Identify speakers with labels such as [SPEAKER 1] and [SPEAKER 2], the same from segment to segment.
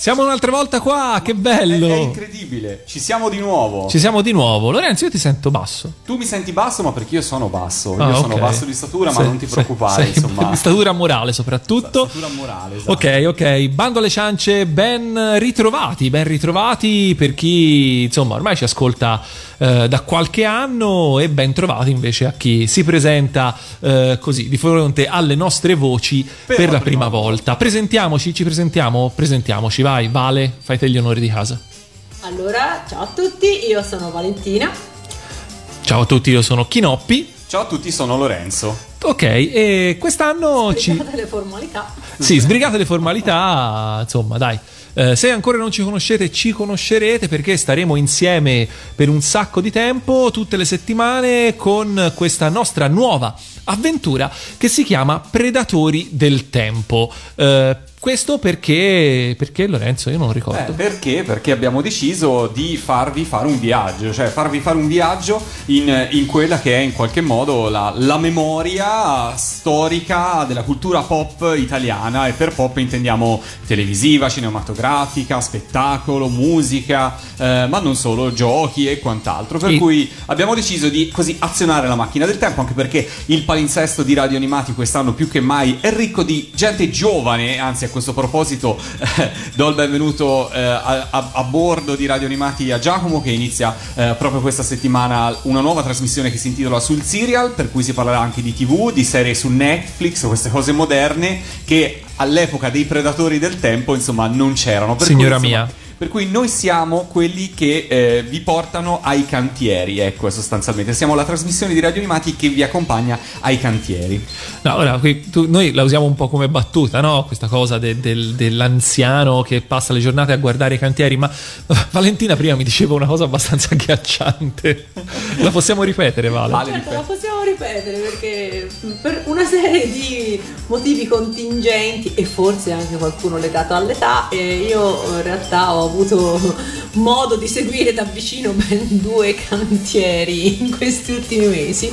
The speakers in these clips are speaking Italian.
[SPEAKER 1] Siamo un'altra volta qua, che
[SPEAKER 2] È,
[SPEAKER 1] bello!
[SPEAKER 2] è incredibile, ci siamo di nuovo.
[SPEAKER 1] Ci siamo di nuovo. Lorenzo, io ti sento basso.
[SPEAKER 2] Tu mi senti basso, ma perché io sono basso. Io
[SPEAKER 1] Ah,
[SPEAKER 2] sono basso di statura, ma
[SPEAKER 1] Sei-
[SPEAKER 2] non ti preoccupare,
[SPEAKER 1] sei-
[SPEAKER 2] insomma.
[SPEAKER 1] Di statura morale soprattutto.
[SPEAKER 2] Statura morale, esatto.
[SPEAKER 1] Ok, ok, bando alle ciance, ben ritrovati, ben ritrovati per chi insomma ormai ci ascolta eh, da qualche anno e ben trovati invece a chi si presenta eh, così di fronte alle nostre voci per, la prima, volta. Presentiamoci, ci presentiamo, presentiamoci, vai, Vale, fai te gli onori di casa.
[SPEAKER 3] Allora, ciao a tutti, io sono Valentina.
[SPEAKER 1] Ciao a tutti, io sono Chinoppi.
[SPEAKER 2] Ciao a tutti, sono Lorenzo.
[SPEAKER 1] Ok, e quest'anno ci...
[SPEAKER 3] Sbrigate le formalità.
[SPEAKER 1] Sì, sbrigate le formalità, insomma, dai. Eh, se ancora non ci conoscete, ci conoscerete perché staremo insieme per un sacco di tempo, tutte le settimane, con questa nostra nuova avventura che si chiama Predatori del Tempo. Eh, questo perché, perché Lorenzo, io non lo
[SPEAKER 2] Eh,
[SPEAKER 1] ricordo.
[SPEAKER 2] perché? Perché abbiamo deciso di farvi fare un viaggio, cioè farvi fare un viaggio in, in quella che è in qualche modo la, la memoria storica della cultura pop italiana e per pop intendiamo televisiva, cinematografica, spettacolo, musica, eh, ma non solo, giochi e quant'altro. Per
[SPEAKER 1] E-
[SPEAKER 2] cui abbiamo deciso di così azionare la macchina del tempo, anche perché il palinsesto di Radio Animati quest'anno più che mai è ricco di gente giovane, anzi a questo proposito eh, do il benvenuto eh, a, a- a bordo di Radio Animati a Giacomo che inizia eh, proprio questa settimana una nuova trasmissione che si intitola Sul Serial, per cui si parlerà anche di TV, di serie su Netflix, queste cose moderne che all'epoca dei predatori del tempo insomma non c'erano. Per
[SPEAKER 1] Signora
[SPEAKER 2] cui, insomma,
[SPEAKER 1] mia.
[SPEAKER 2] Per cui noi siamo quelli che eh, vi portano ai cantieri, ecco sostanzialmente. Siamo la trasmissione di Radio Animati che vi accompagna ai cantieri.
[SPEAKER 1] No, ora, tu- noi la usiamo un po' come battuta, no? Questa cosa de- del- dell'anziano che passa le giornate a guardare i cantieri, ma Valentina prima mi diceva una cosa abbastanza agghiacciante. La possiamo ripetere, Vale?
[SPEAKER 3] Certo, la possiamo ripetere perché per una serie di motivi contingenti e forse anche qualcuno legato all'età, eh, io in realtà ho avuto modo di seguire da vicino ben due cantieri in questi ultimi mesi.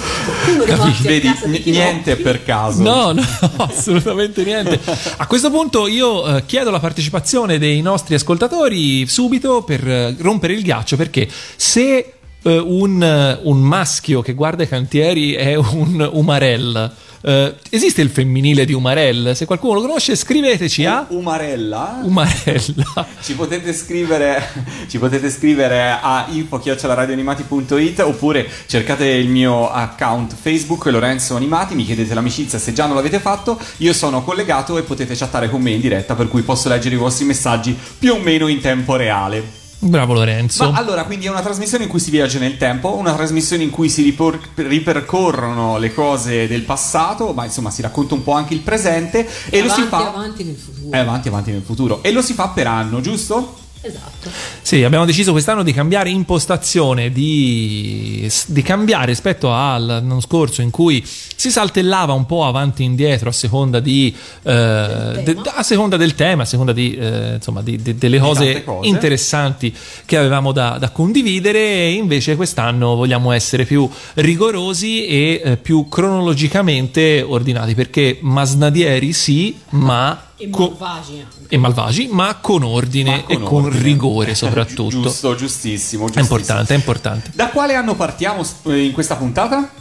[SPEAKER 3] Uno rimasti a
[SPEAKER 2] Vedi,
[SPEAKER 3] casa di
[SPEAKER 2] n- niente
[SPEAKER 3] Chinoppi.
[SPEAKER 2] per caso.
[SPEAKER 1] No, no, assolutamente niente. A questo punto io eh, chiedo la partecipazione dei nostri ascoltatori subito per eh, rompere il ghiaccio perché se eh, un, eh, un maschio che guarda i cantieri è un umarell, eh, esiste il femminile di umarell? Se qualcuno lo conosce scriveteci a
[SPEAKER 2] Umarella.
[SPEAKER 1] umarella.
[SPEAKER 2] Ci potete scrivere, ci potete scrivere a info-radioanimati.it oppure cercate il mio account Facebook Lorenzo Animati, mi chiedete l'amicizia se già non l'avete fatto, io sono collegato e potete chattare con me in diretta per cui posso leggere i vostri messaggi più o meno in tempo reale.
[SPEAKER 1] Bravo Lorenzo.
[SPEAKER 2] Ma allora, quindi è una trasmissione in cui si viaggia nel tempo, una trasmissione in cui si ripor- ripercorrono le cose del passato, ma insomma si racconta un po' anche il presente e, lo si
[SPEAKER 3] avanti,
[SPEAKER 2] fa
[SPEAKER 3] avanti nel futuro.
[SPEAKER 2] Eh, avanti avanti nel futuro e lo si fa per anno, giusto?
[SPEAKER 3] Esatto.
[SPEAKER 1] Sì, abbiamo deciso quest'anno di cambiare impostazione, di, di cambiare rispetto all'anno scorso in cui si saltellava un po' avanti e indietro a seconda di eh,
[SPEAKER 3] Del tema.
[SPEAKER 1] de- a seconda del tema, a seconda di, eh, insomma, di- de- delle cose,
[SPEAKER 2] cose.
[SPEAKER 1] interessanti che avevamo da, da condividere. E invece quest'anno vogliamo essere più rigorosi e eh, più cronologicamente ordinati perché masnadieri sì, ma
[SPEAKER 3] E malvagi anche.
[SPEAKER 1] e malvagi, ma con ordine
[SPEAKER 2] Ma con
[SPEAKER 1] e con
[SPEAKER 2] ordine.
[SPEAKER 1] rigore soprattutto.
[SPEAKER 2] Giusto, giustissimo,
[SPEAKER 1] È
[SPEAKER 2] giustissimo.
[SPEAKER 1] importante, è importante.
[SPEAKER 2] Da quale anno partiamo eh, in questa puntata?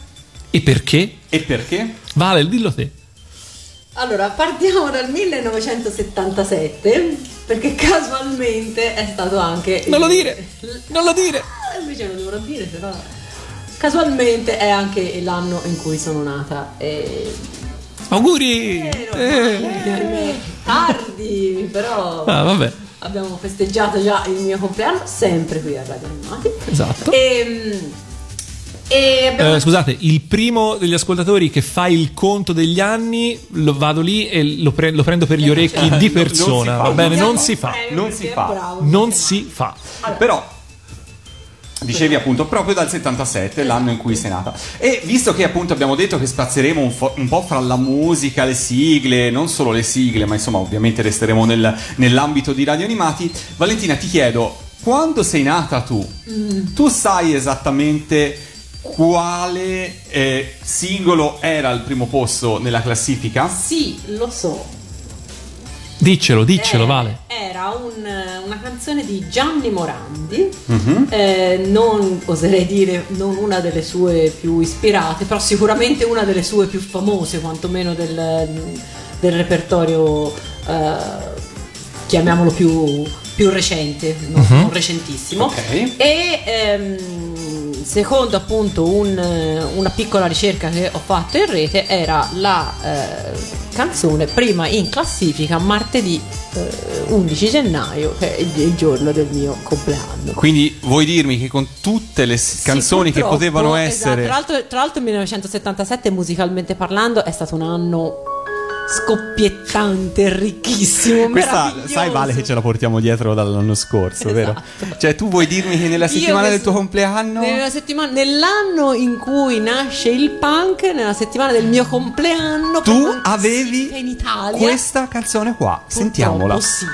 [SPEAKER 1] E perché?
[SPEAKER 2] E perché?
[SPEAKER 1] Vale, dillo te.
[SPEAKER 3] Allora, partiamo dal 1977 perché casualmente è stato anche...
[SPEAKER 1] Non lo dire! Non lo dire!
[SPEAKER 3] Ah, invece lo dovrò dire, però... Casualmente è anche l'anno in cui sono nata. E...
[SPEAKER 1] Auguri!
[SPEAKER 3] Vero,
[SPEAKER 1] Eh.
[SPEAKER 3] tardi, però
[SPEAKER 1] Ah, vabbè,
[SPEAKER 3] abbiamo festeggiato già il mio compleanno, sempre qui a Radio Animati.
[SPEAKER 1] esatto.
[SPEAKER 3] E, E abbiamo
[SPEAKER 1] Eh, scusate, il primo degli ascoltatori che fa il conto degli anni, lo vado lì e lo, pre- lo prendo per gli orecchi di
[SPEAKER 2] non si
[SPEAKER 1] persona.
[SPEAKER 2] fa.
[SPEAKER 1] Va bene, non si fa.
[SPEAKER 2] Non si fa.
[SPEAKER 3] bravo.
[SPEAKER 1] Non si fa.
[SPEAKER 2] Però Dicevi appunto proprio dal 77, l'anno in cui sei nata. E visto che appunto abbiamo detto che spazieremo un, fo- un po' fra la musica, le sigle, non solo le sigle, ma insomma ovviamente resteremo nel- nell'ambito di radio animati, Valentina ti chiedo, quando sei nata tu, tu sai esattamente quale eh, singolo era al primo posto nella classifica?
[SPEAKER 3] Sì, lo so.
[SPEAKER 1] Diccelo, diccelo,
[SPEAKER 3] Eh,
[SPEAKER 1] Vale.
[SPEAKER 3] Era un- una canzone di Gianni Morandi,
[SPEAKER 2] Mhm.
[SPEAKER 3] eh, non oserei dire non una delle sue più ispirate, però sicuramente una delle sue più famose, quantomeno del, del repertorio, eh, chiamiamolo più, più recente, non, non recentissimo.
[SPEAKER 2] Ok.
[SPEAKER 3] E ehm, secondo appunto un, una piccola ricerca che ho fatto in rete era la eh, canzone prima in classifica martedì eh, 11 gennaio che è il, giorno del mio compleanno.
[SPEAKER 2] Quindi vuoi dirmi che con tutte le
[SPEAKER 3] Sì,
[SPEAKER 2] canzoni che potevano
[SPEAKER 3] esatto.
[SPEAKER 2] essere...
[SPEAKER 3] Tra l'altro, tra l'altro il 1977 musicalmente parlando è stato un anno scoppiettante, ricchissimo.
[SPEAKER 2] Questa sai Vale che ce la portiamo dietro dall'anno scorso, vero?
[SPEAKER 3] Esatto.
[SPEAKER 2] Cioè tu vuoi dirmi che nella settimana
[SPEAKER 3] che
[SPEAKER 2] del tuo compleanno
[SPEAKER 3] Nella settimana, nell'anno in cui nasce il punk, nella settimana del mio compleanno,
[SPEAKER 2] tu avevi
[SPEAKER 3] in Italia.
[SPEAKER 2] questa canzone qua?
[SPEAKER 3] Purtroppo
[SPEAKER 2] Sentiamola.
[SPEAKER 3] Sì.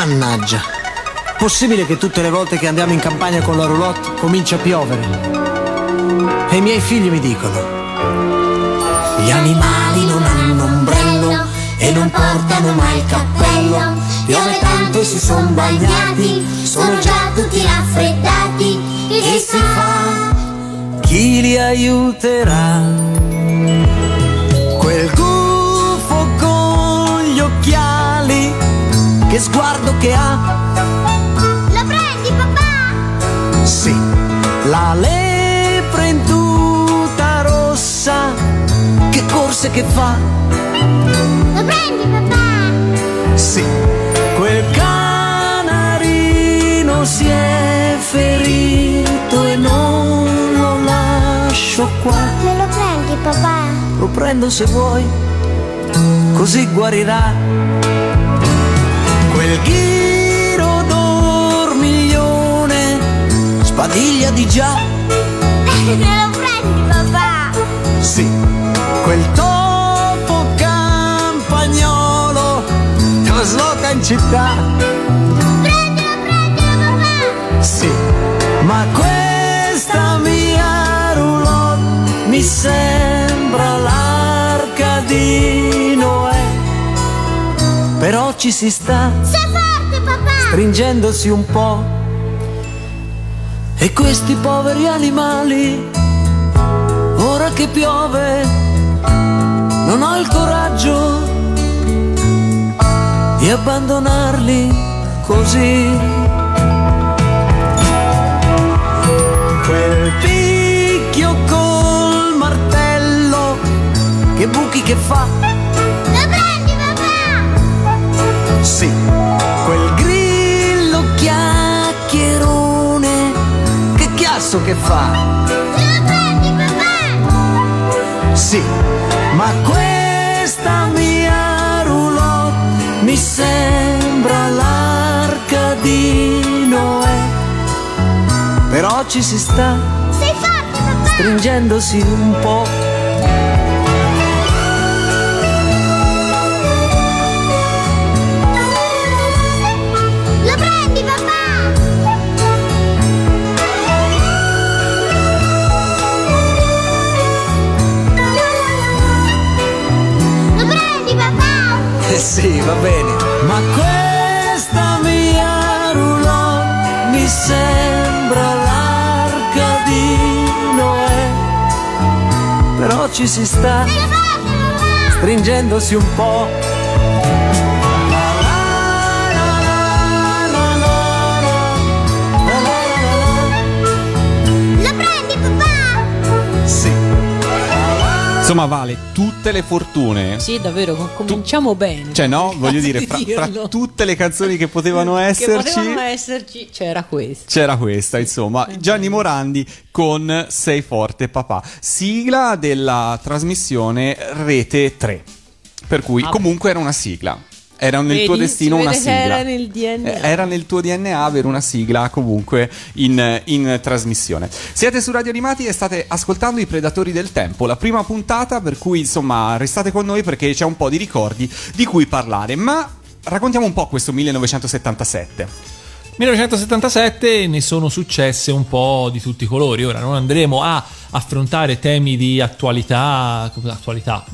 [SPEAKER 4] Mannaggia. Possibile che tutte le volte che andiamo in campagna con la roulotte comincia a piovere? E i miei figli mi dicono: Gli animali non hanno ombrello e non portano mai il cappello. Piove tanto e si sono bagnati, sono già tutti raffreddati. Che si fa? Chi li aiuterà? Che sguardo che ha?
[SPEAKER 5] La prendi, papà?
[SPEAKER 4] Sì, la lepre in tuta rossa, che corse che fa?
[SPEAKER 5] La prendi, papà?
[SPEAKER 4] Sì, quel canarino si è ferito e non lo lascio qua.
[SPEAKER 5] Me lo prendi, papà?
[SPEAKER 4] Lo prendo se vuoi, così guarirà. Quel ghiro dormiglione sbadiglia di già.
[SPEAKER 5] Me lo prendi, papà?
[SPEAKER 4] Sì, quel topo campagnolo trasloca in città.
[SPEAKER 5] Prendilo, prendilo, papà?
[SPEAKER 4] Sì, ma questa mia roulotte mi sembra ci si sta
[SPEAKER 5] Sei forte, papà?
[SPEAKER 4] stringendosi un po'. E questi poveri animali, ora che piove, non ho il coraggio di abbandonarli così. Quel picchio col martello, che buchi che fa. Chiasso che fa.
[SPEAKER 5] Lo prendi, papà?
[SPEAKER 4] Sì, ma questa mia roulotte mi sembra l'arca di Noè. Però ci si sta
[SPEAKER 5] Sei forte, papà?
[SPEAKER 4] stringendosi un po'. Sì, va bene. Ma questa mia roulotte mi sembra l'arca di Noè. Però ci si sta stringendosi un po'.
[SPEAKER 2] Insomma, vale tutte le fortune.
[SPEAKER 3] Sì, davvero, com- cominciamo bene.
[SPEAKER 2] Cioè, no, voglio dire,
[SPEAKER 3] Di
[SPEAKER 2] fra, fra tutte le canzoni che potevano
[SPEAKER 3] che
[SPEAKER 2] esserci.
[SPEAKER 3] potevano esserci, c'era questo.
[SPEAKER 2] C'era questa, insomma, Gianni Morandi con Sei forte papà, sigla della trasmissione Rete 3. Per cui
[SPEAKER 3] Vabbè.
[SPEAKER 2] comunque era una sigla. Era nel
[SPEAKER 3] Vedi?
[SPEAKER 2] tuo destino una sigla.
[SPEAKER 3] era nel DNA.
[SPEAKER 2] Eh, Era nel tuo DNA avere una sigla comunque in, in trasmissione. Siete su Radio Animati e state ascoltando I Predatori del Tempo, la prima puntata per cui insomma restate con noi perché c'è un po' di ricordi di cui parlare. Ma raccontiamo un po' questo 1977.
[SPEAKER 1] 1977 ne sono successe un po' di tutti i colori. Ora non andremo a affrontare temi di attualità, come attualità,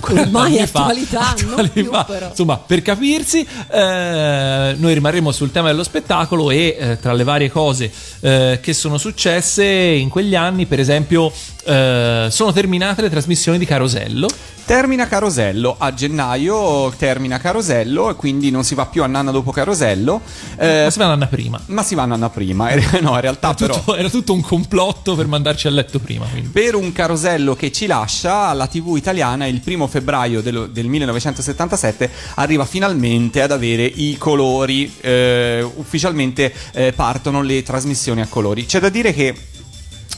[SPEAKER 3] Ormai
[SPEAKER 1] anni fa,
[SPEAKER 3] attualità, più.
[SPEAKER 1] Insomma, per capirsi, eh, noi rimarremo sul tema dello spettacolo e eh, tra le varie cose eh, che sono successe in quegli anni, per esempio, eh, sono terminate le trasmissioni di Carosello.
[SPEAKER 2] Termina Carosello a gennaio, termina Carosello e quindi non si va più a Nanna dopo Carosello, eh,
[SPEAKER 1] Ma si va un'anno prima.
[SPEAKER 2] ma si va a Nanna prima. no, in realtà
[SPEAKER 1] Era
[SPEAKER 2] però...
[SPEAKER 1] tutto, era tutto un complotto per mandarci a letto prima. Quindi.
[SPEAKER 2] Per un carosello che ci lascia, la TV italiana il primo febbraio del, del 1977 arriva finalmente ad avere i colori, eh, ufficialmente eh, partono le trasmissioni a colori. C'è da dire che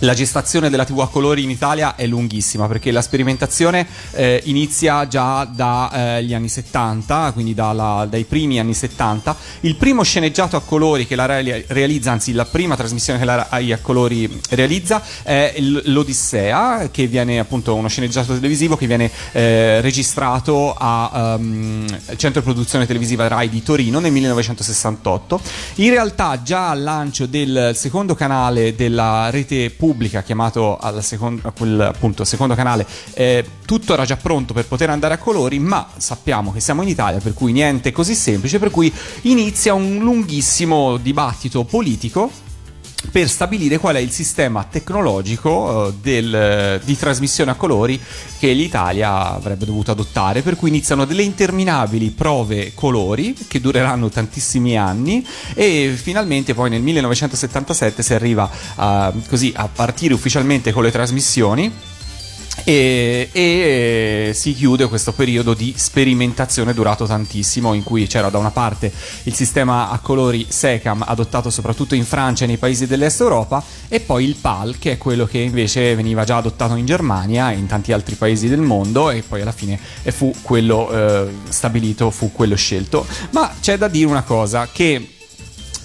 [SPEAKER 2] la gestazione della TV a colori in Italia è lunghissima perché la sperimentazione eh, inizia già dagli anni 70, quindi dalla- dai primi anni 70. Il primo sceneggiato a colori che la Rai realizza, anzi la prima trasmissione che la Rai a colori realizza è l'Odissea, che viene appunto uno sceneggiato televisivo che viene eh, registrato a ehm, Centro Produzione Televisiva Rai di Torino nel 1968. In realtà già al lancio del secondo canale della rete pubblica chiamato al secondo, a quel appunto secondo canale eh, tutto era già pronto per poter andare a colori ma sappiamo che siamo in Italia per cui niente così semplice per cui inizia un lunghissimo dibattito politico per stabilire qual è il sistema tecnologico eh, del- di trasmissione a colori che l'Italia avrebbe dovuto adottare, per cui iniziano delle interminabili prove colori che dureranno tantissimi anni e finalmente poi nel 1977 si arriva a, così, a partire ufficialmente con le trasmissioni. E, e si chiude questo periodo di sperimentazione durato tantissimo in cui c'era da una parte il sistema a colori SECAM adottato soprattutto in Francia e nei paesi dell'est Europa e poi il PAL che è quello che invece veniva già adottato in Germania e in tanti altri paesi del mondo e poi alla fine eh, fu quello eh, stabilito, fu quello scelto. Ma c'è da dire una cosa che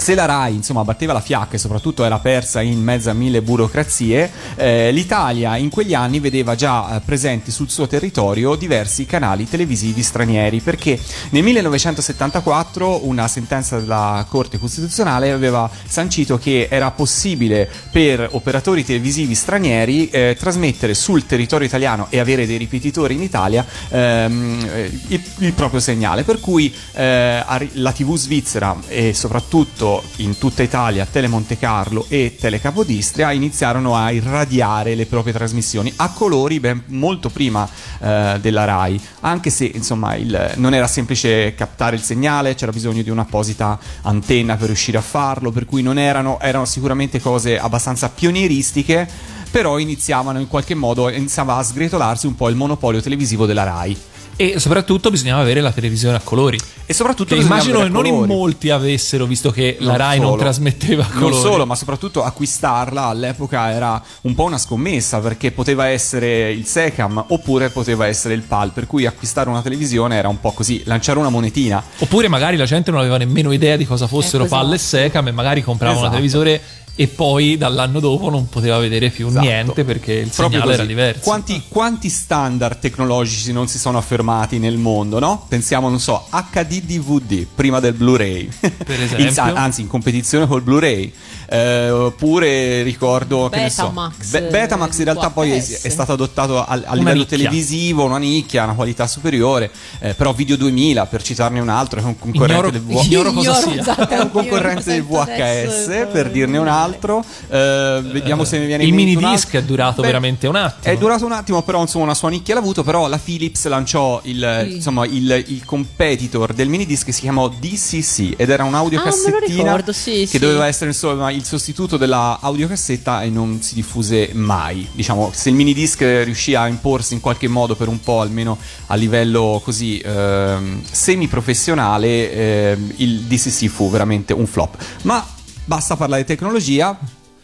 [SPEAKER 2] se la RAI insomma batteva la fiacca e soprattutto era persa in mezzo a mille burocrazie, eh, l'Italia in quegli anni vedeva già eh, presenti sul suo territorio diversi canali televisivi stranieri perché nel 1974 una sentenza della Corte Costituzionale aveva sancito che era possibile per operatori televisivi stranieri eh, trasmettere sul territorio italiano e avere dei ripetitori in Italia ehm, eh, il, il proprio segnale. Per cui eh, la TV svizzera e soprattutto in tutta Italia Tele Monte Carlo e Tele Capodistria iniziarono a irradiare le proprie trasmissioni a colori ben molto prima eh, della RAI. Anche se insomma il- non era semplice captare il segnale c'era bisogno di un'apposita antenna per riuscire a farlo per cui non erano, erano sicuramente cose abbastanza pionieristiche però iniziavano in qualche modo iniziava a sgretolarsi un po' il monopolio televisivo della RAI
[SPEAKER 1] E soprattutto bisognava avere la televisione a colori.
[SPEAKER 2] e soprattutto
[SPEAKER 1] Che
[SPEAKER 2] bisognava
[SPEAKER 1] immagino che non in molti avessero, visto che la
[SPEAKER 2] Non
[SPEAKER 1] Rai non
[SPEAKER 2] solo.
[SPEAKER 1] trasmetteva a colori.
[SPEAKER 2] Non solo, ma soprattutto acquistarla all'epoca era un po' una scommessa perché poteva essere il Secam oppure poteva essere il PAL, per cui acquistare una televisione era un po' così, lanciare una monetina.
[SPEAKER 1] Oppure magari la gente non aveva nemmeno idea di cosa fossero
[SPEAKER 3] Ecco,
[SPEAKER 1] palle e secam e magari comprava
[SPEAKER 2] Esatto.
[SPEAKER 1] un televisore e poi dall'anno dopo non poteva vedere più
[SPEAKER 2] Esatto.
[SPEAKER 1] niente perché il
[SPEAKER 2] Proprio
[SPEAKER 1] segnale
[SPEAKER 2] così.
[SPEAKER 1] era diverso.
[SPEAKER 2] Quanti, quanti standard tecnologici non si sono affermati nel mondo, no? Pensiamo, non so, HD DVD prima del Blu-ray.
[SPEAKER 1] Per esempio?
[SPEAKER 2] In- anzi, in competizione col Blu-ray. Eh, oppure ricordo che ne so,
[SPEAKER 3] Betamax,
[SPEAKER 2] Be- Betamax in realtà poi è, è stato adottato a, a livello
[SPEAKER 1] nicchia.
[SPEAKER 2] televisivo, una nicchia, una qualità superiore. Eh, però Video 2000, per citarne un altro, è un concorrente
[SPEAKER 1] Ignoro,
[SPEAKER 2] del VHS.
[SPEAKER 1] ignoro cosa
[SPEAKER 3] Ignoro
[SPEAKER 1] sia.
[SPEAKER 3] esatto.
[SPEAKER 2] È un concorrente del VHS,
[SPEAKER 3] adesso,
[SPEAKER 2] per dirne un altro. L'altro. Eh, vediamo se ne viene
[SPEAKER 1] il
[SPEAKER 2] in mente
[SPEAKER 1] mini
[SPEAKER 2] un altro.
[SPEAKER 1] disc è durato
[SPEAKER 2] Beh,
[SPEAKER 1] veramente un attimo.
[SPEAKER 2] È durato un attimo, però insomma una sua nicchia l'ha avuto. Però la Philips lanciò il,
[SPEAKER 3] Sì.
[SPEAKER 2] insomma, il, il competitor del mini disc che si chiamò DCC ed era
[SPEAKER 3] Ah, me lo
[SPEAKER 2] un'audiocassettina
[SPEAKER 3] ricordo, sì,
[SPEAKER 2] che
[SPEAKER 3] sì.
[SPEAKER 2] doveva essere insomma il sostituto della audiocassetta e non si diffuse mai. Diciamo, se il mini disc riuscì a imporsi in qualche modo per un po', almeno a livello così ehm, semi-professionale, ehm, il DCC fu veramente un flop. Ma basta parlare di tecnologia.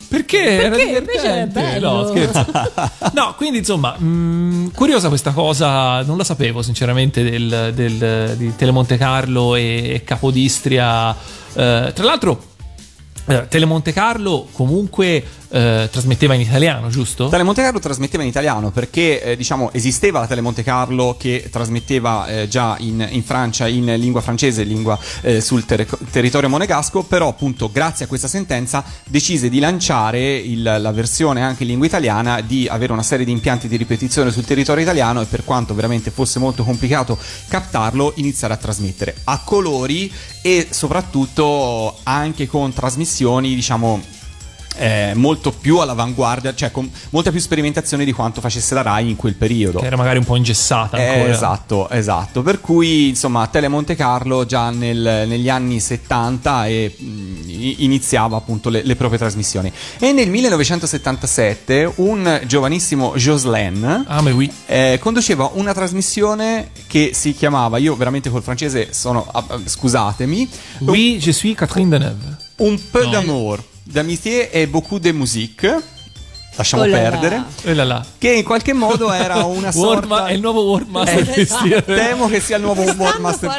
[SPEAKER 1] Perché? Era
[SPEAKER 3] Perché invece è bello.
[SPEAKER 1] No, scherzo. no, quindi insomma, mh, curiosa questa cosa, non la sapevo sinceramente del, del- di Telemonte Carlo e, e Capodistria. Eh, tra l'altro, eh, Telemonte Carlo comunque eh, trasmetteva in italiano, giusto?
[SPEAKER 2] Telemonte Carlo trasmetteva in italiano perché eh, diciamo esisteva la Telemonte Carlo che trasmetteva eh, già in, in Francia in lingua francese, lingua eh, sul ter- territorio monegasco, però appunto grazie a questa sentenza decise di lanciare il- la versione anche in lingua italiana, di avere una serie di impianti di ripetizione sul territorio italiano e per quanto veramente fosse molto complicato captarlo, iniziare a trasmettere a colori e soprattutto anche con trasmissioni diciamo eh, molto più all'avanguardia, cioè con molta più sperimentazione di quanto facesse la Rai in quel periodo.
[SPEAKER 1] Che era magari un po' ingessata
[SPEAKER 2] Eh,
[SPEAKER 1] ancora.
[SPEAKER 2] esatto, esatto. Per cui, insomma, Tele Monte Carlo già nel- negli anni 70 e, mh, i- iniziava appunto le, le proprie trasmissioni. E nel 1977 un giovanissimo Jocelyn
[SPEAKER 1] Ah, oui.
[SPEAKER 2] eh, conduceva una trasmissione che si chiamava, io veramente col francese sono, ah, scusatemi,
[SPEAKER 1] Oui, je suis Catherine Deneuve.
[SPEAKER 2] un peu d'amour, d'amitié et beaucoup de musique. Lasciamo
[SPEAKER 3] Oh là là.
[SPEAKER 2] perdere.
[SPEAKER 1] E là là.
[SPEAKER 2] Che in qualche modo era una
[SPEAKER 1] World Ma-
[SPEAKER 2] sorta.
[SPEAKER 1] è il nuovo World Master
[SPEAKER 2] Eh. Temo che sia il nuovo War Master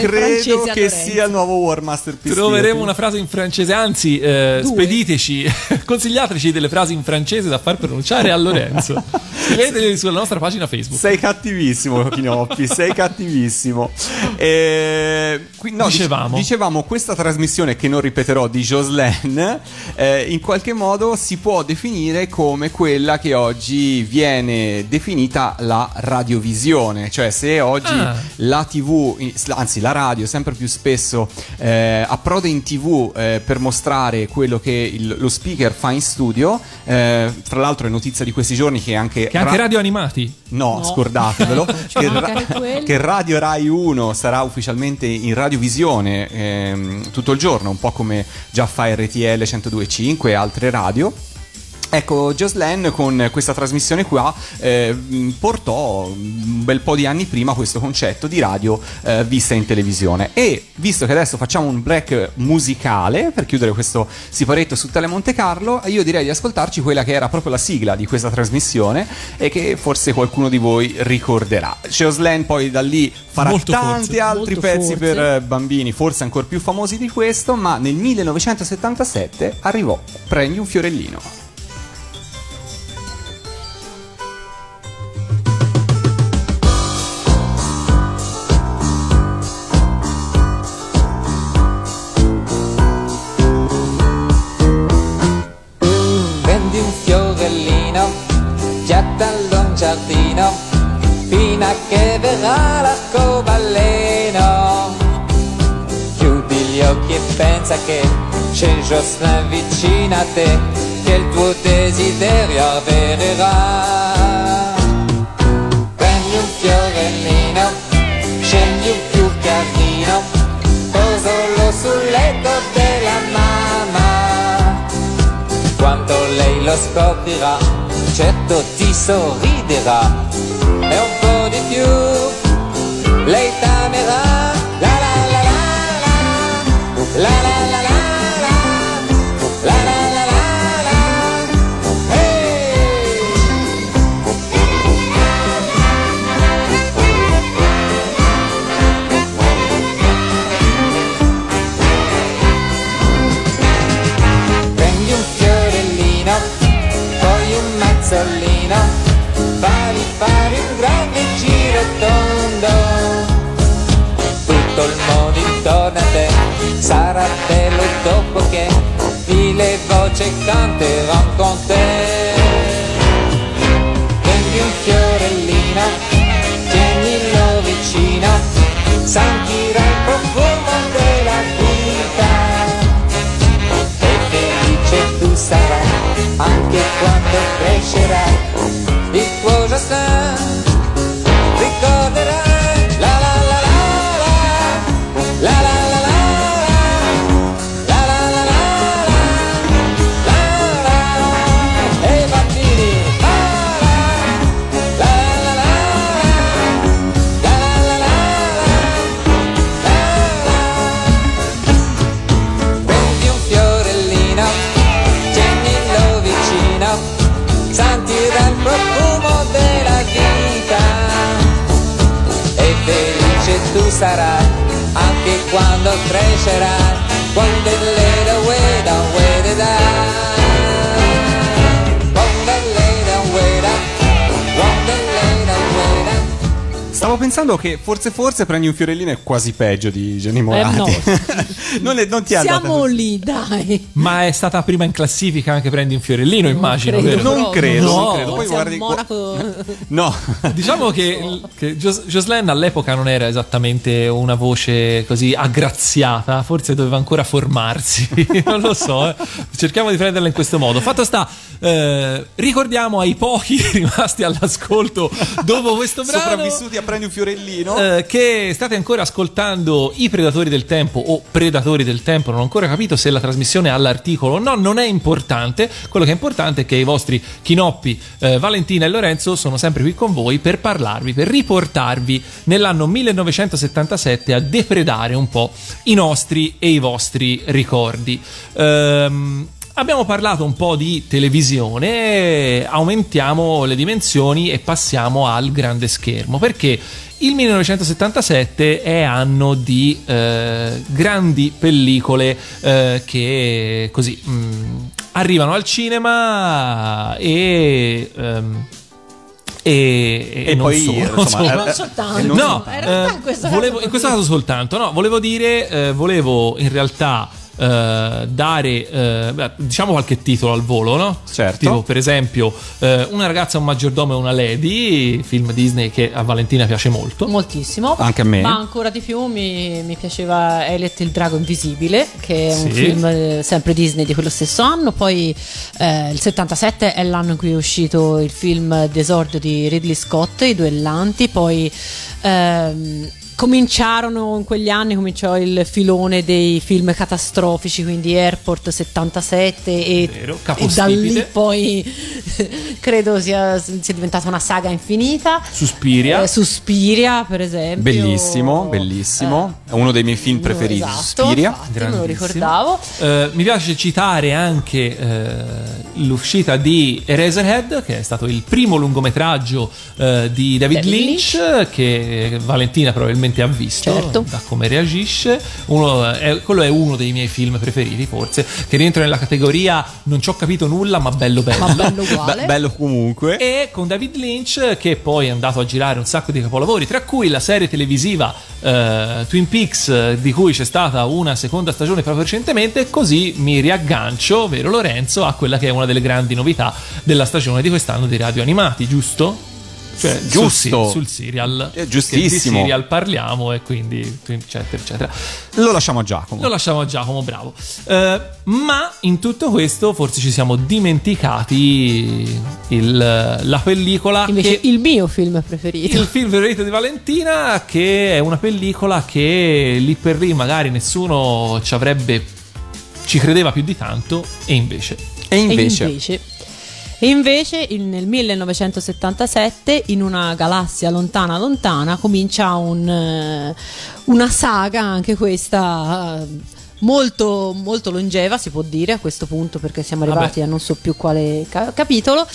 [SPEAKER 2] Credo che sia il nuovo War Master Piece
[SPEAKER 1] Troveremo una frase in francese, anzi, eh, spediteci, consigliateci delle frasi in francese da far pronunciare a Lorenzo. Scriveteli sulla nostra pagina Facebook.
[SPEAKER 2] Sei cattivissimo, Chinoppi, sei cattivissimo. Eh, qui- no, dic-
[SPEAKER 1] Dicevamo.
[SPEAKER 2] dicevamo, questa trasmissione che non ripeterò di Jocelyn, eh, in qualche modo si può definire come quella che oggi viene definita la radiovisione, cioè se oggi
[SPEAKER 1] Ah.
[SPEAKER 2] la TV, anzi la radio sempre più spesso eh, approda in TV eh, per mostrare quello che il- lo speaker fa in studio, eh, tra l'altro è notizia di questi giorni che anche...
[SPEAKER 1] Che anche
[SPEAKER 2] Ra-
[SPEAKER 1] radio animati.
[SPEAKER 2] No,
[SPEAKER 3] No.
[SPEAKER 2] scordatevelo. Che, ra- che Radio Rai 1 sarà ufficialmente in radiovisione ehm, tutto il giorno, un po' come già fa RTL 102.5 e altre radio. Ecco, Jocelyn con questa trasmissione qua eh, mh, portò un bel po' di anni prima questo concetto di radio eh, vista in televisione e visto che adesso facciamo un break musicale per chiudere questo siparetto su Tele Monte Carlo, io direi di ascoltarci quella che era proprio la sigla di questa trasmissione e che forse qualcuno di voi ricorderà. Jocelyn poi da lì farà
[SPEAKER 1] Molto
[SPEAKER 2] tanti
[SPEAKER 1] forse.
[SPEAKER 2] altri pezzi
[SPEAKER 3] forse.
[SPEAKER 2] per bambini, forse ancora più famosi di questo, ma nel 1977 arrivò Prendi un fiorellino.
[SPEAKER 6] Pensa che c'è Jocelyn vicino a te, che il tuo desiderio avvererà. Prendi un fiorellino, scendi un più carino, posalo sul letto della mamma. Quando lei lo scoprirà, certo ti sorriderà. E un po' di più, lei t'amerà. La, la la la la la, tempo che mille voci canterò con te. Prendi un fiorellino, tienilo vicino, sentirai il profumo della vita. E felice tu sarai, anche quando crescerai. Tu sarai anche quando crescerai quando il
[SPEAKER 7] pensando che forse forse prendi un fiorellino è quasi peggio di Gianni Morati.
[SPEAKER 3] no.
[SPEAKER 7] non, è- non ti andata
[SPEAKER 3] Siamo
[SPEAKER 7] così.
[SPEAKER 3] lì, dai.
[SPEAKER 1] Ma è stata prima in classifica anche prendi un fiorellino, immagino,
[SPEAKER 3] credo.
[SPEAKER 7] Non
[SPEAKER 3] Però-
[SPEAKER 7] credo,
[SPEAKER 1] No.
[SPEAKER 7] non credo. Poi guardi
[SPEAKER 3] Monaco.
[SPEAKER 7] No.
[SPEAKER 1] Diciamo che, che Jos- Jocelyn all'epoca non era esattamente una voce così aggraziata, forse doveva ancora formarsi, non lo so. eh. Cerchiamo di prenderla in questo modo. Fatto sta, eh, ricordiamo ai pochi rimasti all'ascolto dopo questo brano.
[SPEAKER 7] Sopravvissuti a prendi un fiorellino.
[SPEAKER 1] eh, che state ancora ascoltando i Predatori del Tempo o Predatori del Tempo, non ho ancora capito se la trasmissione ha l'articolo o no, non è importante, quello che è importante è che i vostri Chinoppi, eh, Valentina e Lorenzo sono sempre qui con voi per parlarvi, per riportarvi nell'anno 1977 a depredare un po' i nostri e i vostri ricordi. Ehm, Abbiamo parlato un po' di televisione, aumentiamo le dimensioni e passiamo al grande schermo, perché il 1977 è anno di eh, grandi pellicole eh, che così mh, arrivano al cinema e... ehm, e,
[SPEAKER 7] E
[SPEAKER 1] non
[SPEAKER 7] poi,
[SPEAKER 1] solo,
[SPEAKER 7] insomma,
[SPEAKER 1] insomma.
[SPEAKER 3] Non soltanto.
[SPEAKER 7] e
[SPEAKER 1] No,
[SPEAKER 3] in realtà
[SPEAKER 1] eh,
[SPEAKER 3] in questo
[SPEAKER 1] volevo,
[SPEAKER 3] caso
[SPEAKER 1] in questo caso soltanto, no, volevo dire, eh, volevo in realtà eh, dare, eh, beh, diciamo qualche titolo al volo, no?
[SPEAKER 7] Certo.
[SPEAKER 1] Tipo, per esempio, eh, Una ragazza, un maggiordomo e una lady, film Disney che a Valentina piace molto.
[SPEAKER 3] Moltissimo.
[SPEAKER 7] Anche a me.
[SPEAKER 3] Ma ancora di più mi, mi piaceva Elliot il drago invisibile, che è un
[SPEAKER 1] Sì.
[SPEAKER 3] film eh, sempre Disney di quello stesso anno. Poi eh, il 77 è l'anno in cui è uscito il film d'esordio di Ridley Scott, I duellanti. Poi ehm, cominciarono in quegli anni, cominciò il filone dei film catastrofici, quindi Airport 77 e,
[SPEAKER 1] Vero,
[SPEAKER 3] e da lì poi credo sia, sia diventata una saga infinita.
[SPEAKER 1] Suspiria.
[SPEAKER 3] Eh, Suspiria, per esempio.
[SPEAKER 7] Bellissimo, bellissimo. È uno dei miei film preferiti,
[SPEAKER 3] Esatto,
[SPEAKER 7] Suspiria.
[SPEAKER 3] infatti, me lo ricordavo.
[SPEAKER 1] Eh, mi piace citare anche eh, l'uscita di Eraserhead, che è stato il primo lungometraggio eh, di David,
[SPEAKER 3] David
[SPEAKER 1] Lynch, che Valentina probabilmente ha visto
[SPEAKER 3] Certo.
[SPEAKER 1] da come reagisce. Uno- è- quello è uno dei miei film preferiti, forse, che rientra nella categoria non ci ho capito nulla, ma bello bello.
[SPEAKER 3] Ma bello uguale.
[SPEAKER 7] Be- bello comunque.
[SPEAKER 1] E con David Lynch, che poi è andato a girare un sacco di capolavori, tra cui la serie televisiva eh, Twin Peaks, eh, di cui c'è stata una seconda stagione proprio recentemente. Così mi riaggancio, vero Lorenzo, a quella che è una delle grandi novità della stagione di quest'anno di radio animati, giusto? Cioè, sul
[SPEAKER 7] Giusto.
[SPEAKER 1] si- Sul, serial.
[SPEAKER 7] Eh, giustissimo.
[SPEAKER 1] Che Di serial parliamo e quindi, eccetera, eccetera.
[SPEAKER 7] Lo lasciamo a Giacomo.
[SPEAKER 1] Lo lasciamo a Giacomo, bravo. Eh, ma in tutto questo forse ci siamo dimenticati il- la pellicola
[SPEAKER 3] Invece
[SPEAKER 1] che-
[SPEAKER 3] il mio film preferito.
[SPEAKER 1] il film preferito di Valentina che è una pellicola che lì per lì magari nessuno ci avrebbe ci credeva più di tanto e invece
[SPEAKER 7] E invece,
[SPEAKER 3] E invece, e invece il- nel 1977, in una galassia lontana lontana, comincia un, eh, una saga, anche questa eh, molto, molto longeva, si può dire a questo punto, perché siamo
[SPEAKER 1] Vabbè.
[SPEAKER 3] arrivati a non so più quale ca- capitolo.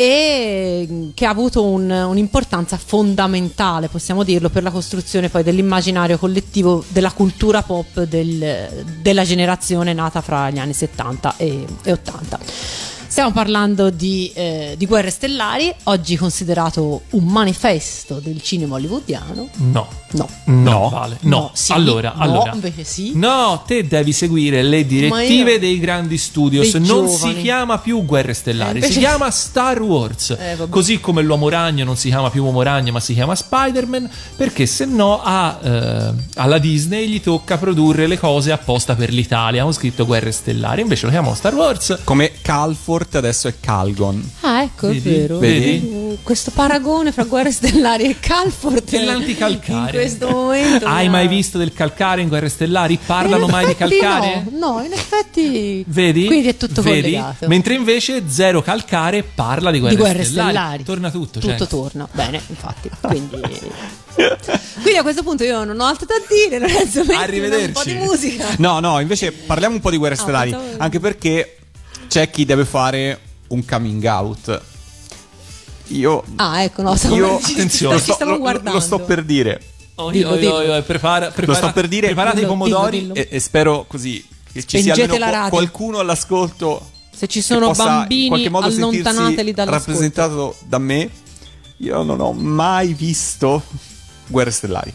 [SPEAKER 3] E mm, che ha avuto un- un'importanza fondamentale, possiamo dirlo, per la costruzione poi dell'immaginario collettivo della cultura pop del- della generazione nata fra gli anni 70 e, e 80. Stiamo parlando di, eh, di Guerre Stellari, oggi considerato un manifesto del cinema hollywoodiano.
[SPEAKER 1] no
[SPEAKER 3] No.
[SPEAKER 1] no,
[SPEAKER 7] No.
[SPEAKER 1] vale no,
[SPEAKER 3] sì,
[SPEAKER 1] allora,
[SPEAKER 3] no,
[SPEAKER 1] allora
[SPEAKER 3] invece sì.
[SPEAKER 1] No, te devi seguire le direttive
[SPEAKER 3] io-
[SPEAKER 1] dei grandi studios.
[SPEAKER 3] Dei
[SPEAKER 1] non
[SPEAKER 3] giovani.
[SPEAKER 1] si chiama più Guerre Stellari,
[SPEAKER 3] Eh, invece-
[SPEAKER 1] si chiama Star Wars.
[SPEAKER 3] Eh.
[SPEAKER 1] Così come l'Uomo Ragno non si chiama più Uomo Ragno, ma si chiama Spider-Man. Perché se no a, eh, alla Disney gli tocca produrre le cose apposta per l'Italia. Hanno scritto Guerre Stellari, invece lo chiamano Star Wars.
[SPEAKER 7] come Calfort adesso è Calgon.
[SPEAKER 3] Ah, ecco,
[SPEAKER 1] Vedi?
[SPEAKER 3] è vero.
[SPEAKER 7] Vedi?
[SPEAKER 3] Mm, Questo paragone fra Guerre Stellari e Calfort
[SPEAKER 1] E l'anticalcare.
[SPEAKER 3] In questo momento.
[SPEAKER 1] Hai
[SPEAKER 3] ha-
[SPEAKER 1] mai visto del calcare in Guerre Stellari? Parlano mai di calcare?
[SPEAKER 3] No, no, in effetti.
[SPEAKER 1] Vedi?
[SPEAKER 3] Quindi è tutto
[SPEAKER 1] Vedi?
[SPEAKER 3] collegato.
[SPEAKER 1] Mentre invece Zero Calcare parla di guerre,
[SPEAKER 3] di guerre
[SPEAKER 1] stellari.
[SPEAKER 3] stellari.
[SPEAKER 1] Torna tutto.
[SPEAKER 3] Tutto
[SPEAKER 1] cioè.
[SPEAKER 3] torna. Bene, infatti. Quindi. Quindi a questo punto io non ho altro da dire. Lorenzo,
[SPEAKER 7] Arrivederci.
[SPEAKER 3] un po' di musica.
[SPEAKER 7] No, no, invece parliamo un po' di Guerre
[SPEAKER 3] Ah,
[SPEAKER 7] Stellari.
[SPEAKER 3] pensavo-
[SPEAKER 7] Anche perché c'è chi deve fare un coming out.
[SPEAKER 2] io
[SPEAKER 3] Ah, ecco, no, stavo-
[SPEAKER 2] io
[SPEAKER 1] attenzione,
[SPEAKER 2] lo
[SPEAKER 3] ci
[SPEAKER 2] sto,
[SPEAKER 3] stavo
[SPEAKER 2] lo-
[SPEAKER 3] guardando.
[SPEAKER 2] lo sto per dire.
[SPEAKER 1] Oh,
[SPEAKER 3] Dillo,
[SPEAKER 1] io- io-
[SPEAKER 3] dillo.
[SPEAKER 1] io- prepara-
[SPEAKER 2] Lo
[SPEAKER 1] prepara-
[SPEAKER 2] sto per dire.
[SPEAKER 1] Preparate i
[SPEAKER 3] Dillo,
[SPEAKER 1] pomodori.
[SPEAKER 3] dillo,
[SPEAKER 2] E, e spero così che ci sia
[SPEAKER 3] Spengete
[SPEAKER 2] almeno
[SPEAKER 3] la
[SPEAKER 2] qua-
[SPEAKER 3] radio.
[SPEAKER 2] qualcuno all'ascolto
[SPEAKER 3] Se ci sono bambini,
[SPEAKER 2] qualche modo
[SPEAKER 3] allontanateli dall'ascolto.
[SPEAKER 2] rappresentato da me. Io non ho mai visto Guerre Stellari.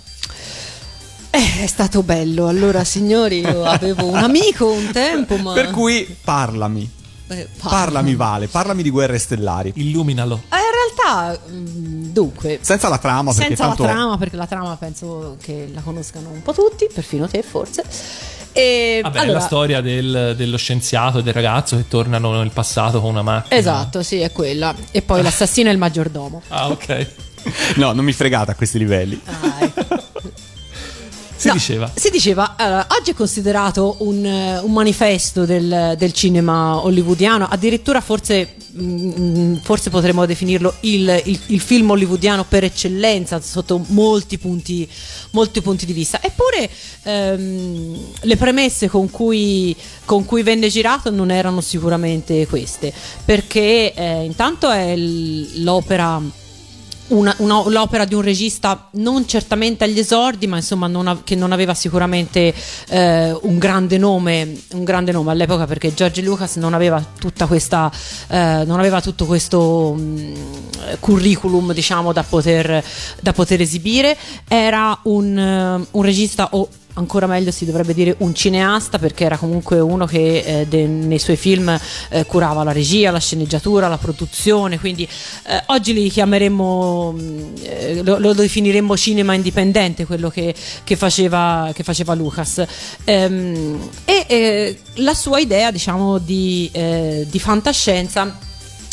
[SPEAKER 3] Eh, è stato bello. Allora, signori, io avevo un amico un tempo, ma.
[SPEAKER 2] Per cui parlami.
[SPEAKER 3] Eh, pa-
[SPEAKER 2] Parlami Vale, parlami di Guerre Stellari.
[SPEAKER 1] Illuminalo.
[SPEAKER 3] Eh, in realtà, mm, dunque.
[SPEAKER 2] Senza la trama, perché
[SPEAKER 3] Senza
[SPEAKER 2] tanto
[SPEAKER 3] la trama, perché la trama penso che la conoscano un po' tutti, perfino te forse. E
[SPEAKER 1] Vabbè, è
[SPEAKER 3] allora,
[SPEAKER 1] la storia del- dello scienziato e del ragazzo che tornano nel passato con una macchina.
[SPEAKER 3] Esatto, sì, è quella. E poi l'assassino e il maggiordomo.
[SPEAKER 1] Ah, ok.
[SPEAKER 2] No, non mi fregate a questi livelli.
[SPEAKER 3] Ah, ecco.
[SPEAKER 1] Si
[SPEAKER 3] No,
[SPEAKER 1] diceva.
[SPEAKER 3] Si diceva, allora, oggi è considerato un, eh, un manifesto del, del cinema hollywoodiano, addirittura forse, mm, forse potremmo definirlo il, il- il film hollywoodiano per eccellenza sotto molti punti, molti punti di vista. Eppure ehm, le premesse con cui, con cui venne girato non erano sicuramente queste, perché eh, intanto è l'opera una- una- l'opera di un regista non certamente agli esordi, ma insomma non av- che non aveva sicuramente eh, un grande nome, un grande nome all'epoca perché George Lucas non aveva questa, eh, non aveva tutto questo mh, curriculum diciamo da poter, da poter esibire. Era un, eh, un regista o ancora meglio si dovrebbe dire un cineasta perché era comunque uno che eh, de- nei suoi film eh, curava la regia, la sceneggiatura, la produzione, quindi eh, oggi li chiameremmo, mh, eh, lo, lo definiremmo cinema indipendente quello che, che faceva, che faceva Lucas. Ehm, e eh, la sua idea diciamo di, eh, di fantascienza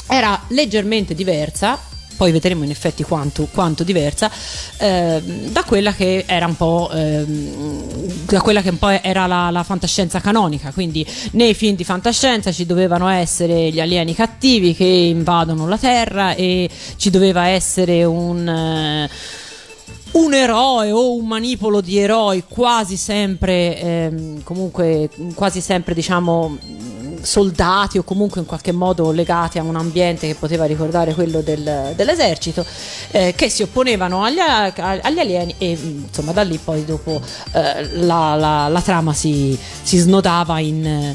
[SPEAKER 3] era leggermente diversa poi vedremo in effetti quanto, quanto diversa ehm, da quella che era un po' ehm, da quella che un po' era la, la fantascienza canonica. Quindi nei film di fantascienza ci dovevano essere gli alieni cattivi che invadono la terra e ci doveva essere un eh, un eroe o un manipolo di eroi quasi sempre ehm, comunque quasi sempre diciamo soldati o comunque in qualche modo legati a un ambiente che poteva ricordare quello del- dell'esercito eh, che si opponevano agli, agli alieni e mh, insomma da lì poi dopo eh, la, la- la trama si, si snodava in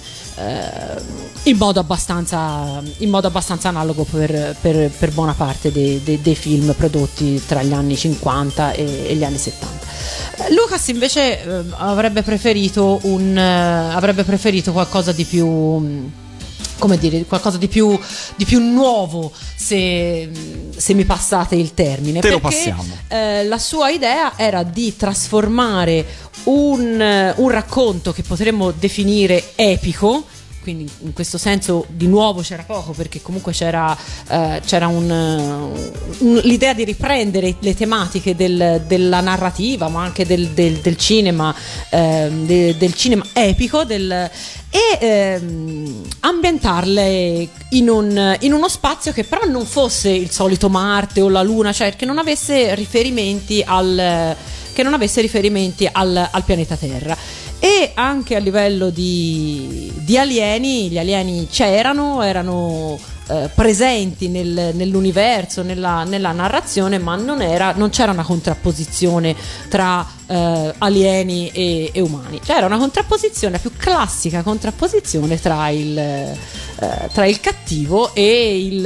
[SPEAKER 3] in modo abbastanza, in modo abbastanza analogo per, per- per buona parte dei, dei- dei film prodotti tra gli anni 50 e, e gli anni 70. Eh, Lucas invece eh, avrebbe preferito un, eh, avrebbe preferito qualcosa di più mh, come dire, qualcosa di più, di più nuovo, se, se mi passate il termine.
[SPEAKER 2] Te
[SPEAKER 3] perché,
[SPEAKER 2] passiamo.
[SPEAKER 3] eh, la sua idea era di trasformare un, un racconto che potremmo definire epico. Quindi in questo senso di nuovo c'era poco perché comunque c'era, eh, c'era un, eh, un- l'idea di riprendere le tematiche del- della narrativa ma anche del, del- del cinema, ehm, de- del cinema epico e ehm, ambientarle in, un- in uno spazio che però non fosse il solito Marte o la Luna, cioè che non avesse riferimenti al, non avesse riferimenti al, al pianeta Terra. E anche a livello di, di alieni, gli alieni c'erano, erano eh, presenti nel- nell'universo, nella, nella narrazione, ma non, era, non c'era una contrapposizione tra eh, alieni e, e umani. C'era una contrapposizione, la più classica contrapposizione tra il, eh, tra il cattivo e il,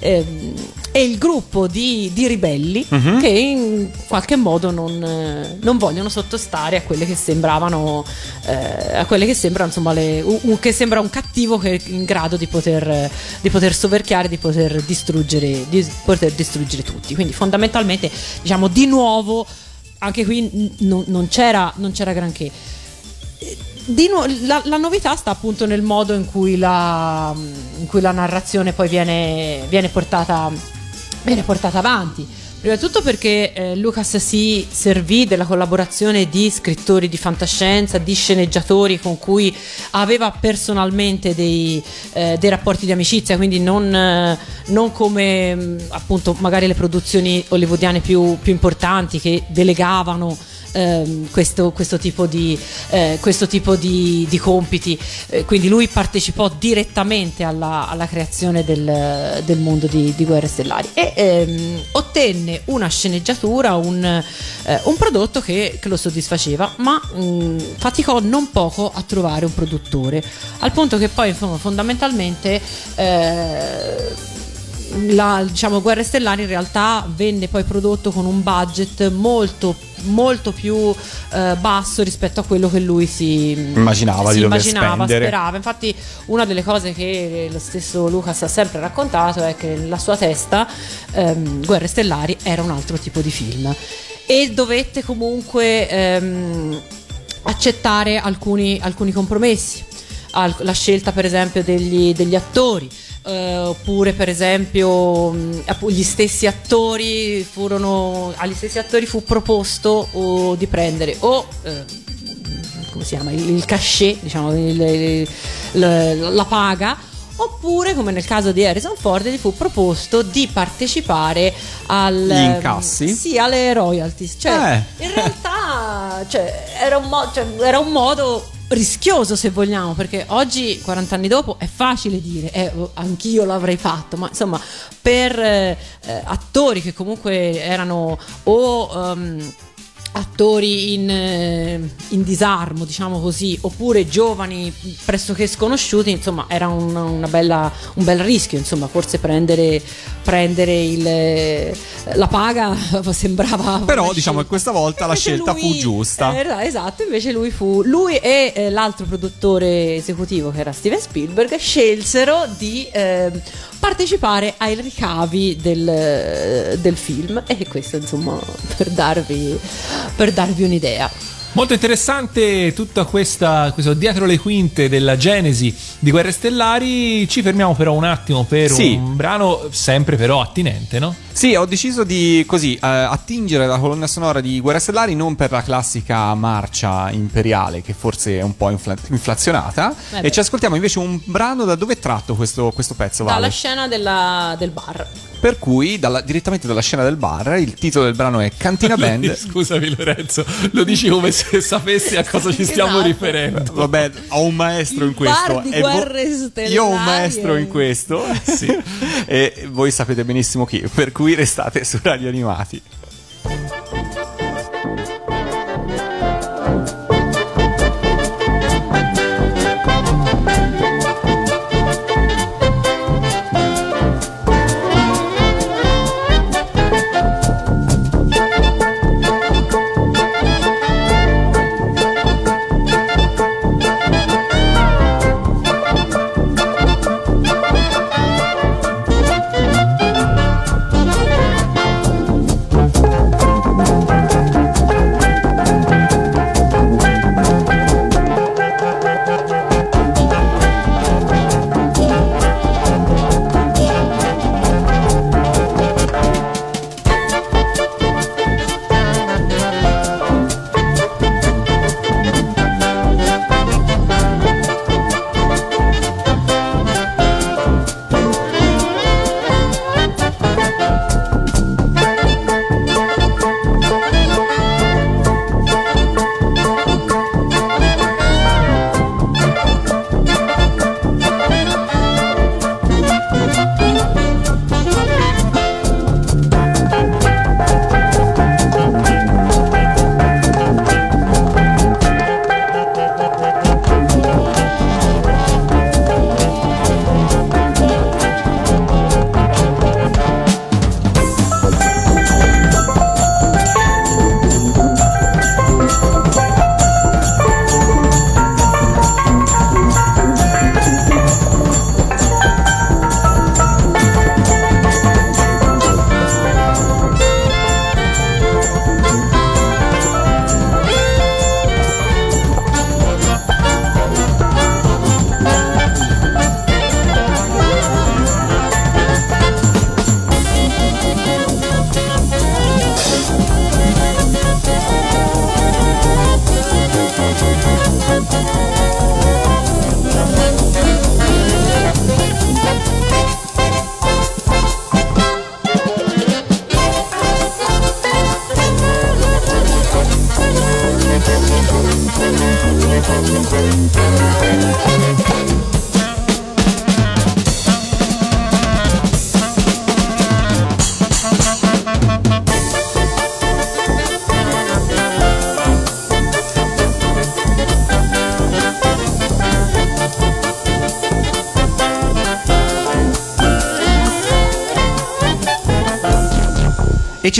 [SPEAKER 3] ehm, e il gruppo di, di ribelli
[SPEAKER 2] Mhm.
[SPEAKER 3] che in qualche modo non, non vogliono sottostare a quelle che sembravano eh, a quelle che sembrano insomma le- un- che sembra un cattivo che è in grado di poter, di poter soverchiare di poter distruggere di poter distruggere tutti quindi fondamentalmente diciamo di nuovo anche qui non- non c'era non c'era granché nuovo, la, la novità sta appunto nel modo in cui la, in cui la narrazione poi viene, viene, portata, viene portata avanti. Prima di tutto perché eh, Lucas si servì della collaborazione di scrittori di fantascienza, di sceneggiatori con cui aveva personalmente dei, eh, dei rapporti di amicizia, quindi non, eh, non come mh, appunto magari le produzioni hollywoodiane più, più importanti che delegavano ehm, questo, questo tipo di, eh, questo tipo di, di compiti. Eh, quindi lui partecipò direttamente alla, alla creazione del, del mondo di, di Guerre Stellari e ehm, ottenne una sceneggiatura, un, eh, un prodotto che, che lo soddisfaceva, ma mh, faticò non poco a trovare un produttore, al punto che poi fondamentalmente eh, la diciamo, Guerre Stellari in realtà venne poi prodotto con un budget molto molto più eh, basso rispetto a quello che lui si
[SPEAKER 2] Immaginava
[SPEAKER 3] si immaginava,
[SPEAKER 2] spendere.
[SPEAKER 3] sperava. Infatti, una delle cose che lo stesso Lucas ha sempre raccontato è che nella sua testa ehm, Guerre Stellari era un altro tipo di film e dovette comunque ehm, accettare alcuni, alcuni compromessi. La scelta, per esempio, degli, degli attori. Eh, oppure per esempio appu- gli stessi attori furono agli stessi attori fu proposto o di prendere o eh, come si chiama il, il cachet diciamo il- il- il- la paga oppure come nel caso di Harrison Ford gli fu proposto di partecipare al
[SPEAKER 2] Gli incassi?
[SPEAKER 3] sì alle royalties cioè in realtà cioè, era, un mo- cioè, era un modo rischioso se vogliamo perché oggi 40 anni dopo è facile dire eh, oh, anch'io l'avrei fatto ma insomma per eh, attori che comunque erano o ehm, attori in, eh, in disarmo, diciamo così, oppure giovani pressoché sconosciuti, insomma, era un, una bella- un bel rischio, insomma, forse prendere, prendere il, eh, la paga sembrava...
[SPEAKER 2] Però diciamo che questa volta la scelta
[SPEAKER 3] lui-
[SPEAKER 2] fu giusta.
[SPEAKER 3] eh, esatto, invece lui fu lui e eh, l'altro produttore esecutivo che era Steven Spielberg scelsero di eh, partecipare ai ricavi del, del film e questo insomma per darvi, per darvi un'idea.
[SPEAKER 1] Molto interessante tutta questa questo dietro le quinte della genesi di Guerre Stellari. Ci fermiamo però un attimo per
[SPEAKER 2] Sì.
[SPEAKER 1] un brano sempre però attinente, no?
[SPEAKER 2] Sì, ho deciso di così eh, attingere la colonna sonora di Guerre Stellari non per la classica marcia imperiale che forse è un po' infla- inflazionata
[SPEAKER 3] Eh
[SPEAKER 2] e ci ascoltiamo invece un brano da dove è tratto questo, questo pezzo, Vale?
[SPEAKER 3] Dalla scena della- del bar.
[SPEAKER 2] Per cui dalla- direttamente dalla scena del bar il titolo del brano è Cantina Band.
[SPEAKER 1] Scusami Lorenzo, lo dici come se sapessi a cosa ci stiamo
[SPEAKER 3] Esatto.
[SPEAKER 1] riferendo.
[SPEAKER 2] Vabbè, ho un maestro
[SPEAKER 3] Il
[SPEAKER 2] in questo.
[SPEAKER 3] bar di
[SPEAKER 2] vo-
[SPEAKER 3] Guerre Stellari
[SPEAKER 2] Io ho un maestro in questo. sì. e voi sapete benissimo chi. Per cui restate su Radio Animati.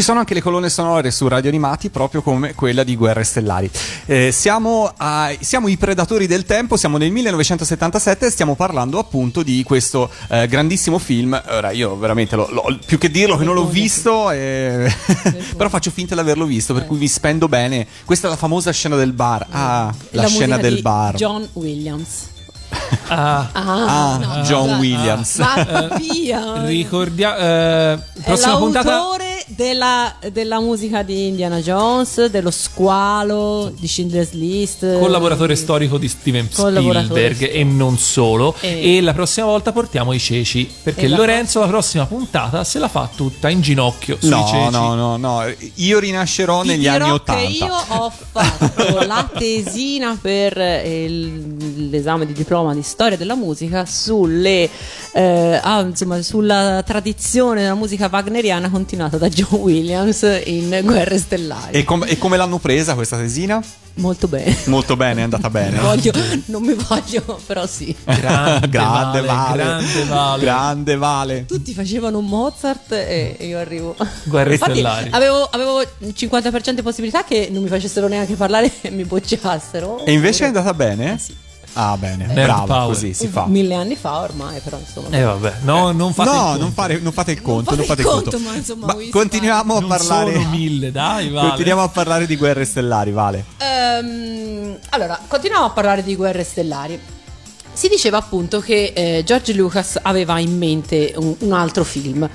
[SPEAKER 2] Sono anche le colonne sonore su Radio Animati, proprio come quella di Guerre Stellari. Eh, siamo, a- siamo i predatori del tempo, siamo nel 1977 e stiamo parlando appunto di questo eh, grandissimo film. Ora, io veramente, lo- lo- più che dirlo che non l'ho visto, eh, però faccio finta di averlo visto, per cui mi spendo bene. Questa è la famosa scena del bar. Ah, la,
[SPEAKER 3] La
[SPEAKER 2] scena del
[SPEAKER 3] di
[SPEAKER 2] bar.
[SPEAKER 3] John Williams.
[SPEAKER 1] Ah,
[SPEAKER 3] Ah,
[SPEAKER 2] Ah,
[SPEAKER 3] no,
[SPEAKER 2] John
[SPEAKER 3] dai.
[SPEAKER 2] Williams.
[SPEAKER 3] Ma via!
[SPEAKER 1] ricordiamo. Eh,
[SPEAKER 3] È
[SPEAKER 1] prossima puntata.
[SPEAKER 3] Della, della musica di Indiana Jones, dello squalo, di Schindler's List.
[SPEAKER 1] Collaboratore storico di Steven Spielberg e non solo.
[SPEAKER 3] E-
[SPEAKER 1] E la prossima volta portiamo i ceci. Perché
[SPEAKER 3] la
[SPEAKER 1] Lorenzo, la prossima puntata, se la fa tutta in ginocchio sui
[SPEAKER 2] No,
[SPEAKER 1] ceci.
[SPEAKER 2] no, no, no. Io rinascerò
[SPEAKER 3] Ti
[SPEAKER 2] negli
[SPEAKER 3] dirò
[SPEAKER 2] anni
[SPEAKER 3] che
[SPEAKER 2] Ottanta.
[SPEAKER 3] io ho fatto la tesina per eh, il- l'esame di diploma di storia della musica sulle eh, ah, insomma, sulla tradizione della musica wagneriana continuata da John Williams in Guerre Stellari.
[SPEAKER 2] E, com- e come l'hanno presa questa tesina?
[SPEAKER 3] Molto bene.
[SPEAKER 2] Molto bene, è andata bene.
[SPEAKER 3] Voglio- non mi voglio, però sì.
[SPEAKER 1] Grande,
[SPEAKER 2] grande
[SPEAKER 1] vale,
[SPEAKER 2] Vale.
[SPEAKER 1] grande Vale.
[SPEAKER 2] Grande Vale.
[SPEAKER 3] Tutti facevano Mozart e io arrivo.
[SPEAKER 1] Guerre
[SPEAKER 3] Infatti,
[SPEAKER 1] stellari.
[SPEAKER 3] avevo, avevo il 50% di possibilità che non mi facessero neanche parlare e mi bocciassero.
[SPEAKER 2] E invece è andata bene?
[SPEAKER 3] sì.
[SPEAKER 2] Ah, bene.
[SPEAKER 1] Nerd
[SPEAKER 2] Bravo,
[SPEAKER 1] power.
[SPEAKER 2] così si fa.
[SPEAKER 3] Mille anni fa ormai, però insomma.
[SPEAKER 1] Eh vabbè, no, non fate il
[SPEAKER 2] no,
[SPEAKER 1] conto.
[SPEAKER 2] non, fare- non fate il conto,
[SPEAKER 3] fate
[SPEAKER 2] non fate
[SPEAKER 3] il
[SPEAKER 2] il
[SPEAKER 3] conto,
[SPEAKER 2] conto.
[SPEAKER 3] ma insomma, Whisky
[SPEAKER 2] continuiamo a
[SPEAKER 1] Non
[SPEAKER 2] parlare.
[SPEAKER 1] sono mille, dai, vale.
[SPEAKER 2] Continuiamo a parlare di guerre stellari, Vale.
[SPEAKER 3] Ehm, allora, continuiamo a parlare di guerre stellari. Si diceva appunto che eh, George Lucas aveva in mente un, un altro film.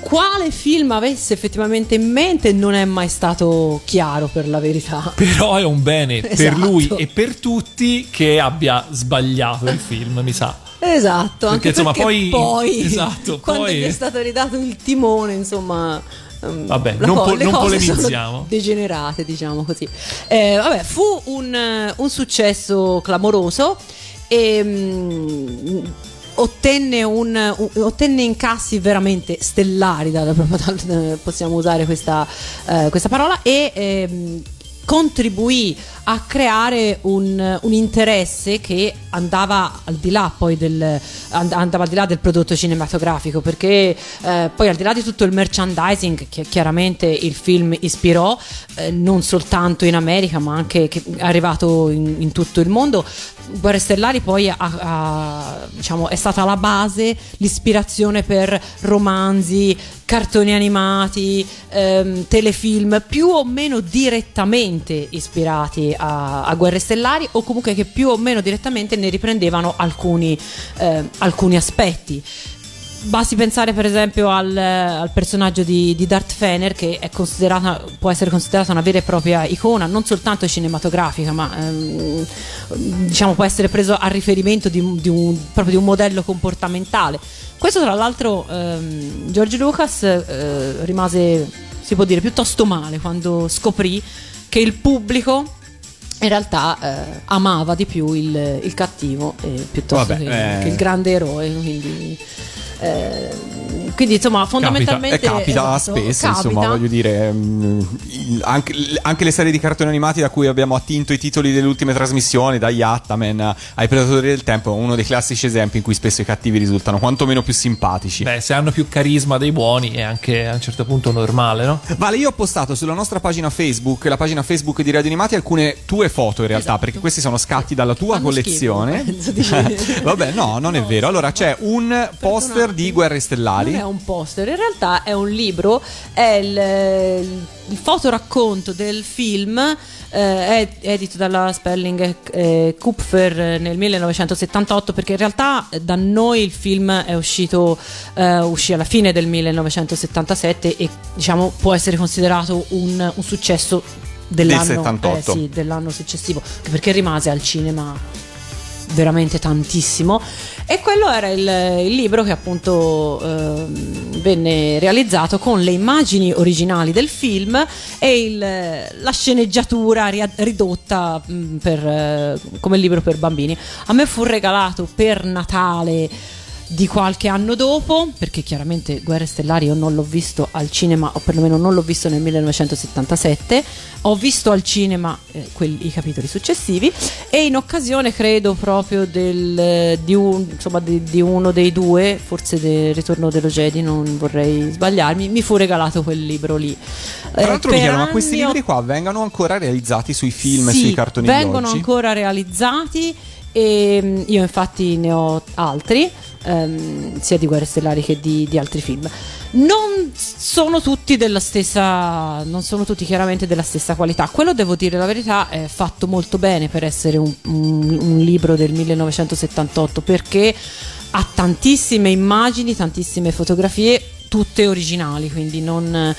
[SPEAKER 3] Quale film avesse effettivamente in mente non è mai stato chiaro per la verità.
[SPEAKER 1] Però è un bene per
[SPEAKER 3] Esatto.
[SPEAKER 1] lui e per tutti che abbia sbagliato il film, mi sa.
[SPEAKER 3] Esatto, anche
[SPEAKER 1] insomma,
[SPEAKER 3] perché
[SPEAKER 1] poi- esatto,
[SPEAKER 3] quando
[SPEAKER 1] poi-
[SPEAKER 3] gli è stato ridato il timone, insomma, ehm,
[SPEAKER 1] Vabbè, non po- non polemizziamo.
[SPEAKER 3] degenerate, diciamo così. Eh, vabbè, fu un, eh, un successo clamoroso e mm, ottenne, un, un- ottenne incassi veramente stellari, da- da- dal- possiamo usare questa, eh, questa parola, e ehm, contribuì a creare un, un interesse che andava al di là poi del, and- andava al di là del prodotto cinematografico perché eh, poi al di là di tutto il merchandising che chiaramente il film ispirò eh, non soltanto in America ma anche che è arrivato in, in tutto il mondo Guerre Stellari poi ha- ha- diciamo, è stata la base l'ispirazione per romanzi cartoni animati ehm, telefilm più o meno direttamente ispirati a, a Guerre Stellari o comunque che più o meno direttamente ne riprendevano alcuni, eh, alcuni aspetti. Basti pensare per esempio al, al personaggio di, di Darth Fener che può essere considerata una vera e propria icona, non soltanto cinematografica, ma ehm, diciamo può essere preso a riferimento di, di un, di un modello comportamentale. Questo tra l'altro ehm, George Lucas eh, rimase, si può dire, piuttosto male quando scoprì che il pubblico in realtà eh, amava di più il, il cattivo eh, piuttosto
[SPEAKER 2] Vabbè,
[SPEAKER 3] che,
[SPEAKER 2] eh.
[SPEAKER 3] che il grande eroe. Quindi, eh, quindi insomma, fondamentalmente
[SPEAKER 2] E capita
[SPEAKER 3] esatto,
[SPEAKER 2] spesso,
[SPEAKER 3] capita.
[SPEAKER 2] insomma, voglio dire, mm, anche, anche le serie di cartoni animati da cui abbiamo attinto i titoli delle ultime trasmissioni, da Yattaman ai Predatori del Tempo, uno dei classici esempi in cui spesso i cattivi risultano quantomeno più simpatici.
[SPEAKER 1] Beh, se hanno più carisma dei buoni è anche a un certo punto normale, no?
[SPEAKER 2] Vale, io ho postato sulla nostra pagina Facebook, la pagina Facebook di Radio Animati, alcune tue foto in realtà,
[SPEAKER 3] Esatto.
[SPEAKER 2] perché questi sono scatti dalla tua
[SPEAKER 3] Fanno
[SPEAKER 2] collezione.
[SPEAKER 3] schifo,
[SPEAKER 2] Vabbè, no, non è vero. Allora c'è un poster di Guerre Stellari.
[SPEAKER 3] Non è un poster, in realtà è un libro, è il, il fotoracconto del film. eh, edito dalla Spelling eh, Kupfer nel 1978 perché in realtà eh, da noi il film è uscito eh, uscì alla fine del 1977 e diciamo può essere considerato un, un successo dell'anno,
[SPEAKER 2] Del 78.
[SPEAKER 3] eh, sì, dell'anno successivo perché rimase al cinema veramente tantissimo. E quello era il, il libro che appunto ehm, venne realizzato con le immagini originali del film e il- la sceneggiatura ridotta mh, per, eh, come libro per bambini. A me fu regalato per Natale di qualche anno dopo, perché chiaramente Guerre Stellari io non l'ho visto al cinema, o perlomeno non l'ho visto nel 1977, ho visto al cinema eh, quelli- i capitoli successivi e in occasione credo proprio del, di, un- insomma, di- di uno dei due, forse del Ritorno dello Jedi, non vorrei sbagliarmi, mi fu regalato quel libro lì.
[SPEAKER 2] Tra
[SPEAKER 3] Eh,
[SPEAKER 2] l'altro,
[SPEAKER 3] per
[SPEAKER 2] mi chiedo, ma questi libri qua vengono ancora realizzati sui film e
[SPEAKER 3] sì,
[SPEAKER 2] sui cartoni di
[SPEAKER 3] vengono ancora realizzati e mm, io infatti ne ho altri ehm, sia di Guerre Stellari che di, di altri film. Non sono tutti della stessa non sono tutti chiaramente della stessa qualità. Quello devo dire la verità è fatto molto bene per essere un, un- un libro del 1978 perché ha tantissime immagini tantissime fotografie tutte originali quindi non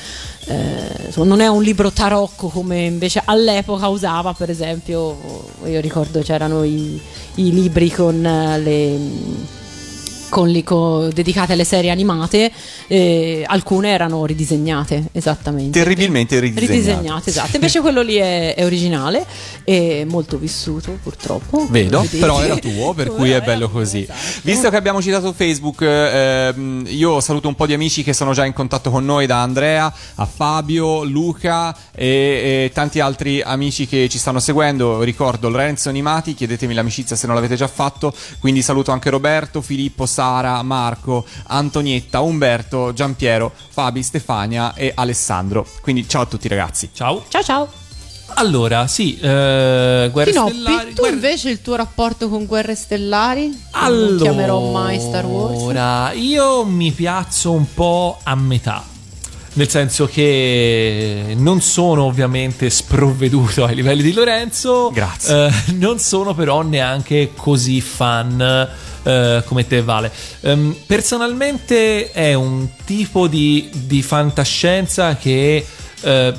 [SPEAKER 3] eh, non è un libro tarocco come invece all'epoca usava, per esempio, io ricordo c'erano i, i libri con eh, le con li- co- dedicate alle serie animate, eh, alcune erano ridisegnate esattamente.
[SPEAKER 2] Terribilmente ridisegnati.
[SPEAKER 3] Ridisegnate, esatto. Invece quello lì è, è originale e molto vissuto, purtroppo.
[SPEAKER 2] Vedo, però era tuo, per cui è bello così.
[SPEAKER 3] esatto.
[SPEAKER 2] Visto che abbiamo citato Facebook, ehm, io saluto un po' di amici che sono già in contatto con noi, da Andrea a Fabio, Luca e, e tanti altri amici che ci stanno seguendo. Ricordo Lorenzo Animati, chiedetemi l'amicizia se non l'avete già fatto. Quindi saluto anche Roberto, Filippo, Sara, Marco, Antonietta, Umberto, Giampiero, Fabi, Stefania e Alessandro. Quindi ciao a tutti ragazzi.
[SPEAKER 1] Ciao.
[SPEAKER 3] Ciao ciao.
[SPEAKER 1] Allora, sì, eh, Guerre
[SPEAKER 3] Pinoppi,
[SPEAKER 1] Stellari.
[SPEAKER 3] tu
[SPEAKER 1] Guerre-
[SPEAKER 3] invece il tuo rapporto con Guerre Stellari?
[SPEAKER 1] Allora,
[SPEAKER 3] non chiamerò mai Star Wars.
[SPEAKER 1] Ora, io mi piazzo un po' a metà. Nel senso che non sono ovviamente sprovveduto ai livelli di Lorenzo.
[SPEAKER 2] Grazie.
[SPEAKER 1] eh, non sono però neanche così fan eh, come te, Vale. Ehm, personalmente è un tipo di, di fantascienza che. eh,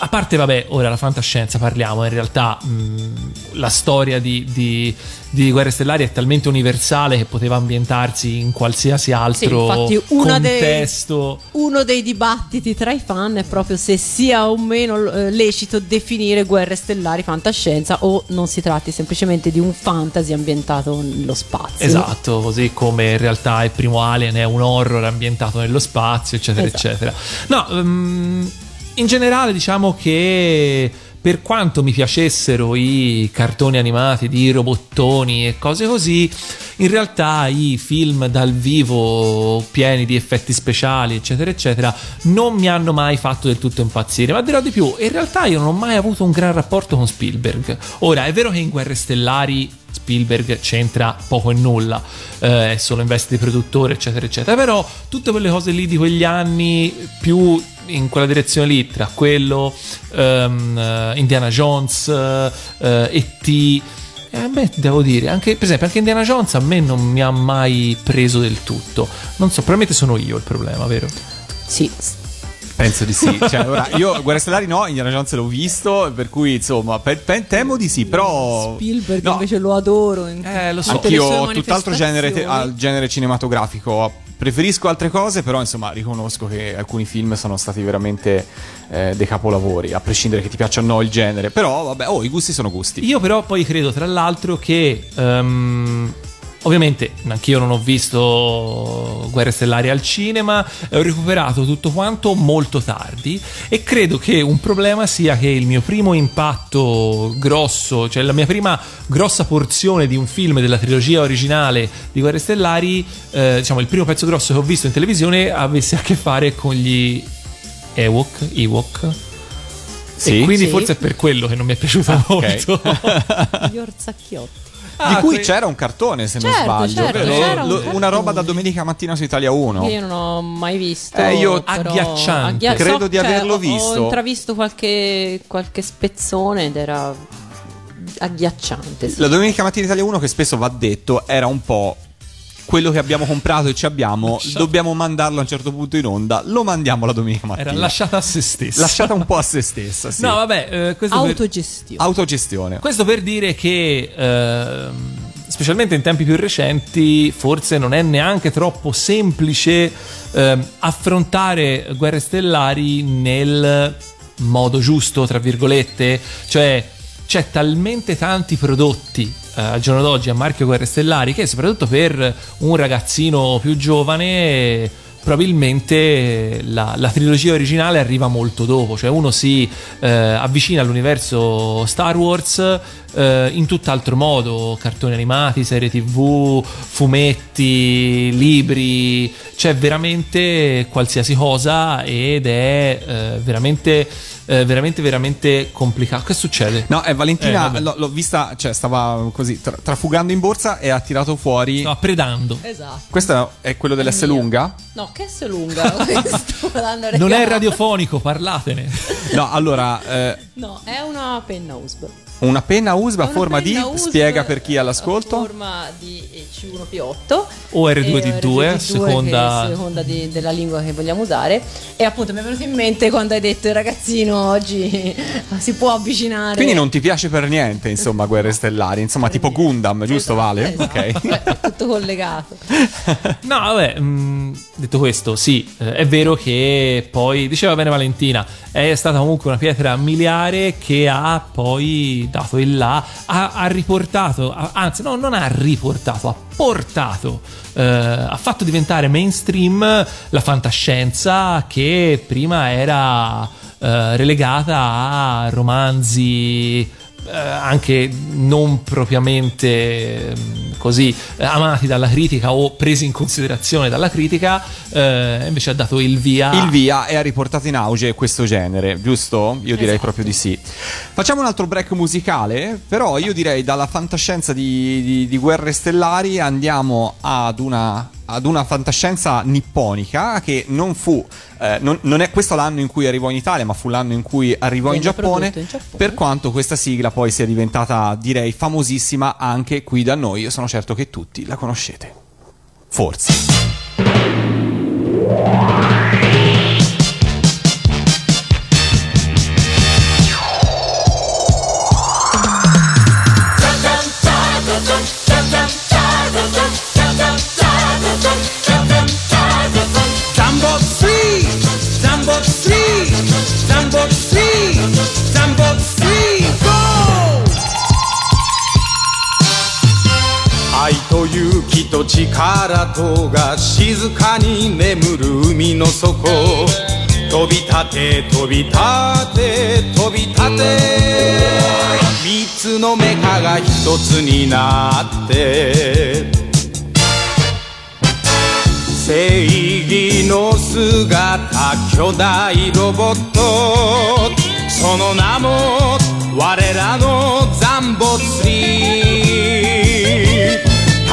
[SPEAKER 1] a parte, vabbè, ora la fantascienza parliamo, in realtà mh, la storia di, di- di Guerre Stellari è talmente universale che poteva ambientarsi in qualsiasi altro
[SPEAKER 3] infatti una dei-
[SPEAKER 1] contesto.
[SPEAKER 3] Uno dei dibattiti tra i fan è proprio se sia o meno eh, lecito definire guerre stellari fantascienza o non si tratti semplicemente di un fantasy ambientato nello spazio.
[SPEAKER 1] Esatto, così come in realtà il primo Alien è un horror ambientato nello spazio, eccetera,
[SPEAKER 3] Esatto.
[SPEAKER 1] eccetera. No, ehm, in generale diciamo che per quanto mi piacessero i cartoni animati di robottoni e cose così, in realtà i film dal vivo pieni di effetti speciali, eccetera, eccetera, non mi hanno mai fatto del tutto impazzire. Ma dirò di più, in realtà io non ho mai avuto un gran rapporto con Spielberg. Ora, è vero che in Guerre Stellari Spielberg c'entra poco e nulla, eh, è solo in veste di produttore, eccetera, eccetera. Però tutte quelle cose lì di quegli anni, più in quella direzione lì, tra quello, eh, Indiana Jones, eh, eh, E.T. eh, A me devo dire, anche, per esempio, anche Indiana Jones a me non mi ha mai preso del tutto. Non so, probabilmente sono io il problema, vero?
[SPEAKER 3] Sì,
[SPEAKER 2] Penso di sì. Cioè, ora, io Guerre Stellari no, Indiana Jones l'ho visto, per cui insomma, pe- pe- temo di sì, però...
[SPEAKER 3] Spielberg
[SPEAKER 2] No,
[SPEAKER 3] invece lo adoro. in
[SPEAKER 1] Eh, lo so.
[SPEAKER 2] Anch'io ho tutt'altro genere, te- genere cinematografico. Preferisco altre cose, però insomma riconosco che alcuni film sono stati veramente eh, dei capolavori, a prescindere che ti piaccia o no il genere. Però vabbè, oh, i gusti sono gusti.
[SPEAKER 1] Io però poi credo tra l'altro che ehm, ovviamente anch'io non ho visto Guerre Stellari al cinema, ho recuperato tutto quanto molto tardi e credo che un problema sia che il mio primo impatto grosso, cioè la mia prima grossa porzione di un film della trilogia originale di Guerre Stellari, eh, diciamo il primo pezzo grosso che ho visto in televisione avesse a che fare con gli Ewok, Ewok.
[SPEAKER 2] Sì?
[SPEAKER 1] e quindi
[SPEAKER 3] Sì.
[SPEAKER 1] forse è per quello che non mi è piaciuto
[SPEAKER 2] ok.
[SPEAKER 1] molto.
[SPEAKER 3] Gli orzacchiotti.
[SPEAKER 2] Di cui
[SPEAKER 1] que-
[SPEAKER 2] c'era un cartone, se non
[SPEAKER 3] Certo,
[SPEAKER 2] sbaglio.
[SPEAKER 3] certo, c'era un cartone.
[SPEAKER 2] una roba da domenica mattina su Italia 1.
[SPEAKER 3] Che io non ho mai visto.
[SPEAKER 2] Eh, io-
[SPEAKER 3] però-
[SPEAKER 1] Agghiacciante.
[SPEAKER 2] Credo
[SPEAKER 3] so
[SPEAKER 2] di
[SPEAKER 3] che
[SPEAKER 2] averlo
[SPEAKER 3] ho-
[SPEAKER 2] visto.
[SPEAKER 3] Ho intravisto qualche, qualche spezzone ed era agghiacciante. sì.
[SPEAKER 2] La domenica mattina Italia 1, che spesso va detto, era un po'. Quello che abbiamo comprato e ci abbiamo,
[SPEAKER 1] Lascia-
[SPEAKER 2] dobbiamo mandarlo a un certo punto in onda. Lo mandiamo la domenica mattina.
[SPEAKER 1] Era lasciata a se stessa.
[SPEAKER 2] Lasciata un po' a se stessa. Sì.
[SPEAKER 1] No, vabbè, eh, questo, per,
[SPEAKER 3] Autogestione.
[SPEAKER 2] Autogestione.
[SPEAKER 1] questo per dire che, ehm, specialmente in tempi più recenti, forse non è neanche troppo semplice ehm, affrontare guerre stellari nel modo giusto, tra virgolette. Cioè, c'è talmente tanti prodotti eh, al giorno d'oggi a marchio Guerre Stellari, che soprattutto per un ragazzino più giovane probabilmente la, la trilogia originale arriva molto dopo, cioè uno si eh, avvicina all'universo Star Wars eh, in tutt'altro modo, cartoni animati, serie tv, fumetti, libri, c'è veramente qualsiasi cosa ed è eh, veramente, eh, veramente, veramente complicato. Che succede?
[SPEAKER 2] No, è
[SPEAKER 1] Eh,
[SPEAKER 2] Valentina,
[SPEAKER 1] vabbè.
[SPEAKER 2] l'ho, l'ho vista, cioè stava così tra- trafugando in borsa e ha tirato fuori.
[SPEAKER 1] Sto predando.
[SPEAKER 3] Esatto.
[SPEAKER 2] Questo è quello dell'S lunga?
[SPEAKER 3] No, che se lunga.
[SPEAKER 1] Non è radiofonico, parlatene.
[SPEAKER 2] No, allora, eh,
[SPEAKER 3] No, è una penna USB.
[SPEAKER 2] Una penna USB a
[SPEAKER 3] una
[SPEAKER 2] forma di. Spiega per chi è
[SPEAKER 3] A
[SPEAKER 2] all'ascolto.
[SPEAKER 3] forma di eh, C1P8
[SPEAKER 1] O R2D2,
[SPEAKER 3] E R2D2,
[SPEAKER 1] a seconda-
[SPEAKER 3] che a seconda di- della lingua che vogliamo usare. E appunto mi è venuto in mente quando hai detto il ragazzino oggi si può avvicinare.
[SPEAKER 2] Quindi non ti piace per niente, insomma, Guerre Stellari. Insomma, tipo Gundam, giusto, Vale?
[SPEAKER 3] Esatto,
[SPEAKER 2] Ok.
[SPEAKER 3] Beh, tutto collegato.
[SPEAKER 1] No, vabbè, mh, detto questo, sì, eh, è vero che poi, diceva bene Valentina, è stata comunque una pietra miliare che ha poi dato il là, ha, ha riportato, anzi no, non ha riportato, ha portato, eh, ha fatto diventare mainstream la fantascienza che prima era eh, relegata a romanzi eh, anche non propriamente ehm, così eh, amati dalla critica o presi in considerazione dalla critica, eh, invece ha dato il via.
[SPEAKER 2] Il via e ha riportato in auge questo genere, giusto? Io direi
[SPEAKER 3] Esatto.
[SPEAKER 2] proprio di sì. Facciamo un altro break musicale, però io direi dalla fantascienza di, di- di Guerre Stellari andiamo ad una, ad una fantascienza nipponica che non fu, eh, non, non è questo l'anno in cui arrivò in Italia, ma fu l'anno in cui arrivò in Giappone,
[SPEAKER 3] in Giappone.
[SPEAKER 2] per quanto questa sigla poi sia diventata, direi, famosissima anche qui da noi. Io sono certo che tutti la conoscete. Forse.
[SPEAKER 8] と勇気と力とが静かに眠る海の底。飛び立て飛び立て飛び立て。三つのメカが一つになって。正義の姿巨大ロボット。その名も我らのザンボツリー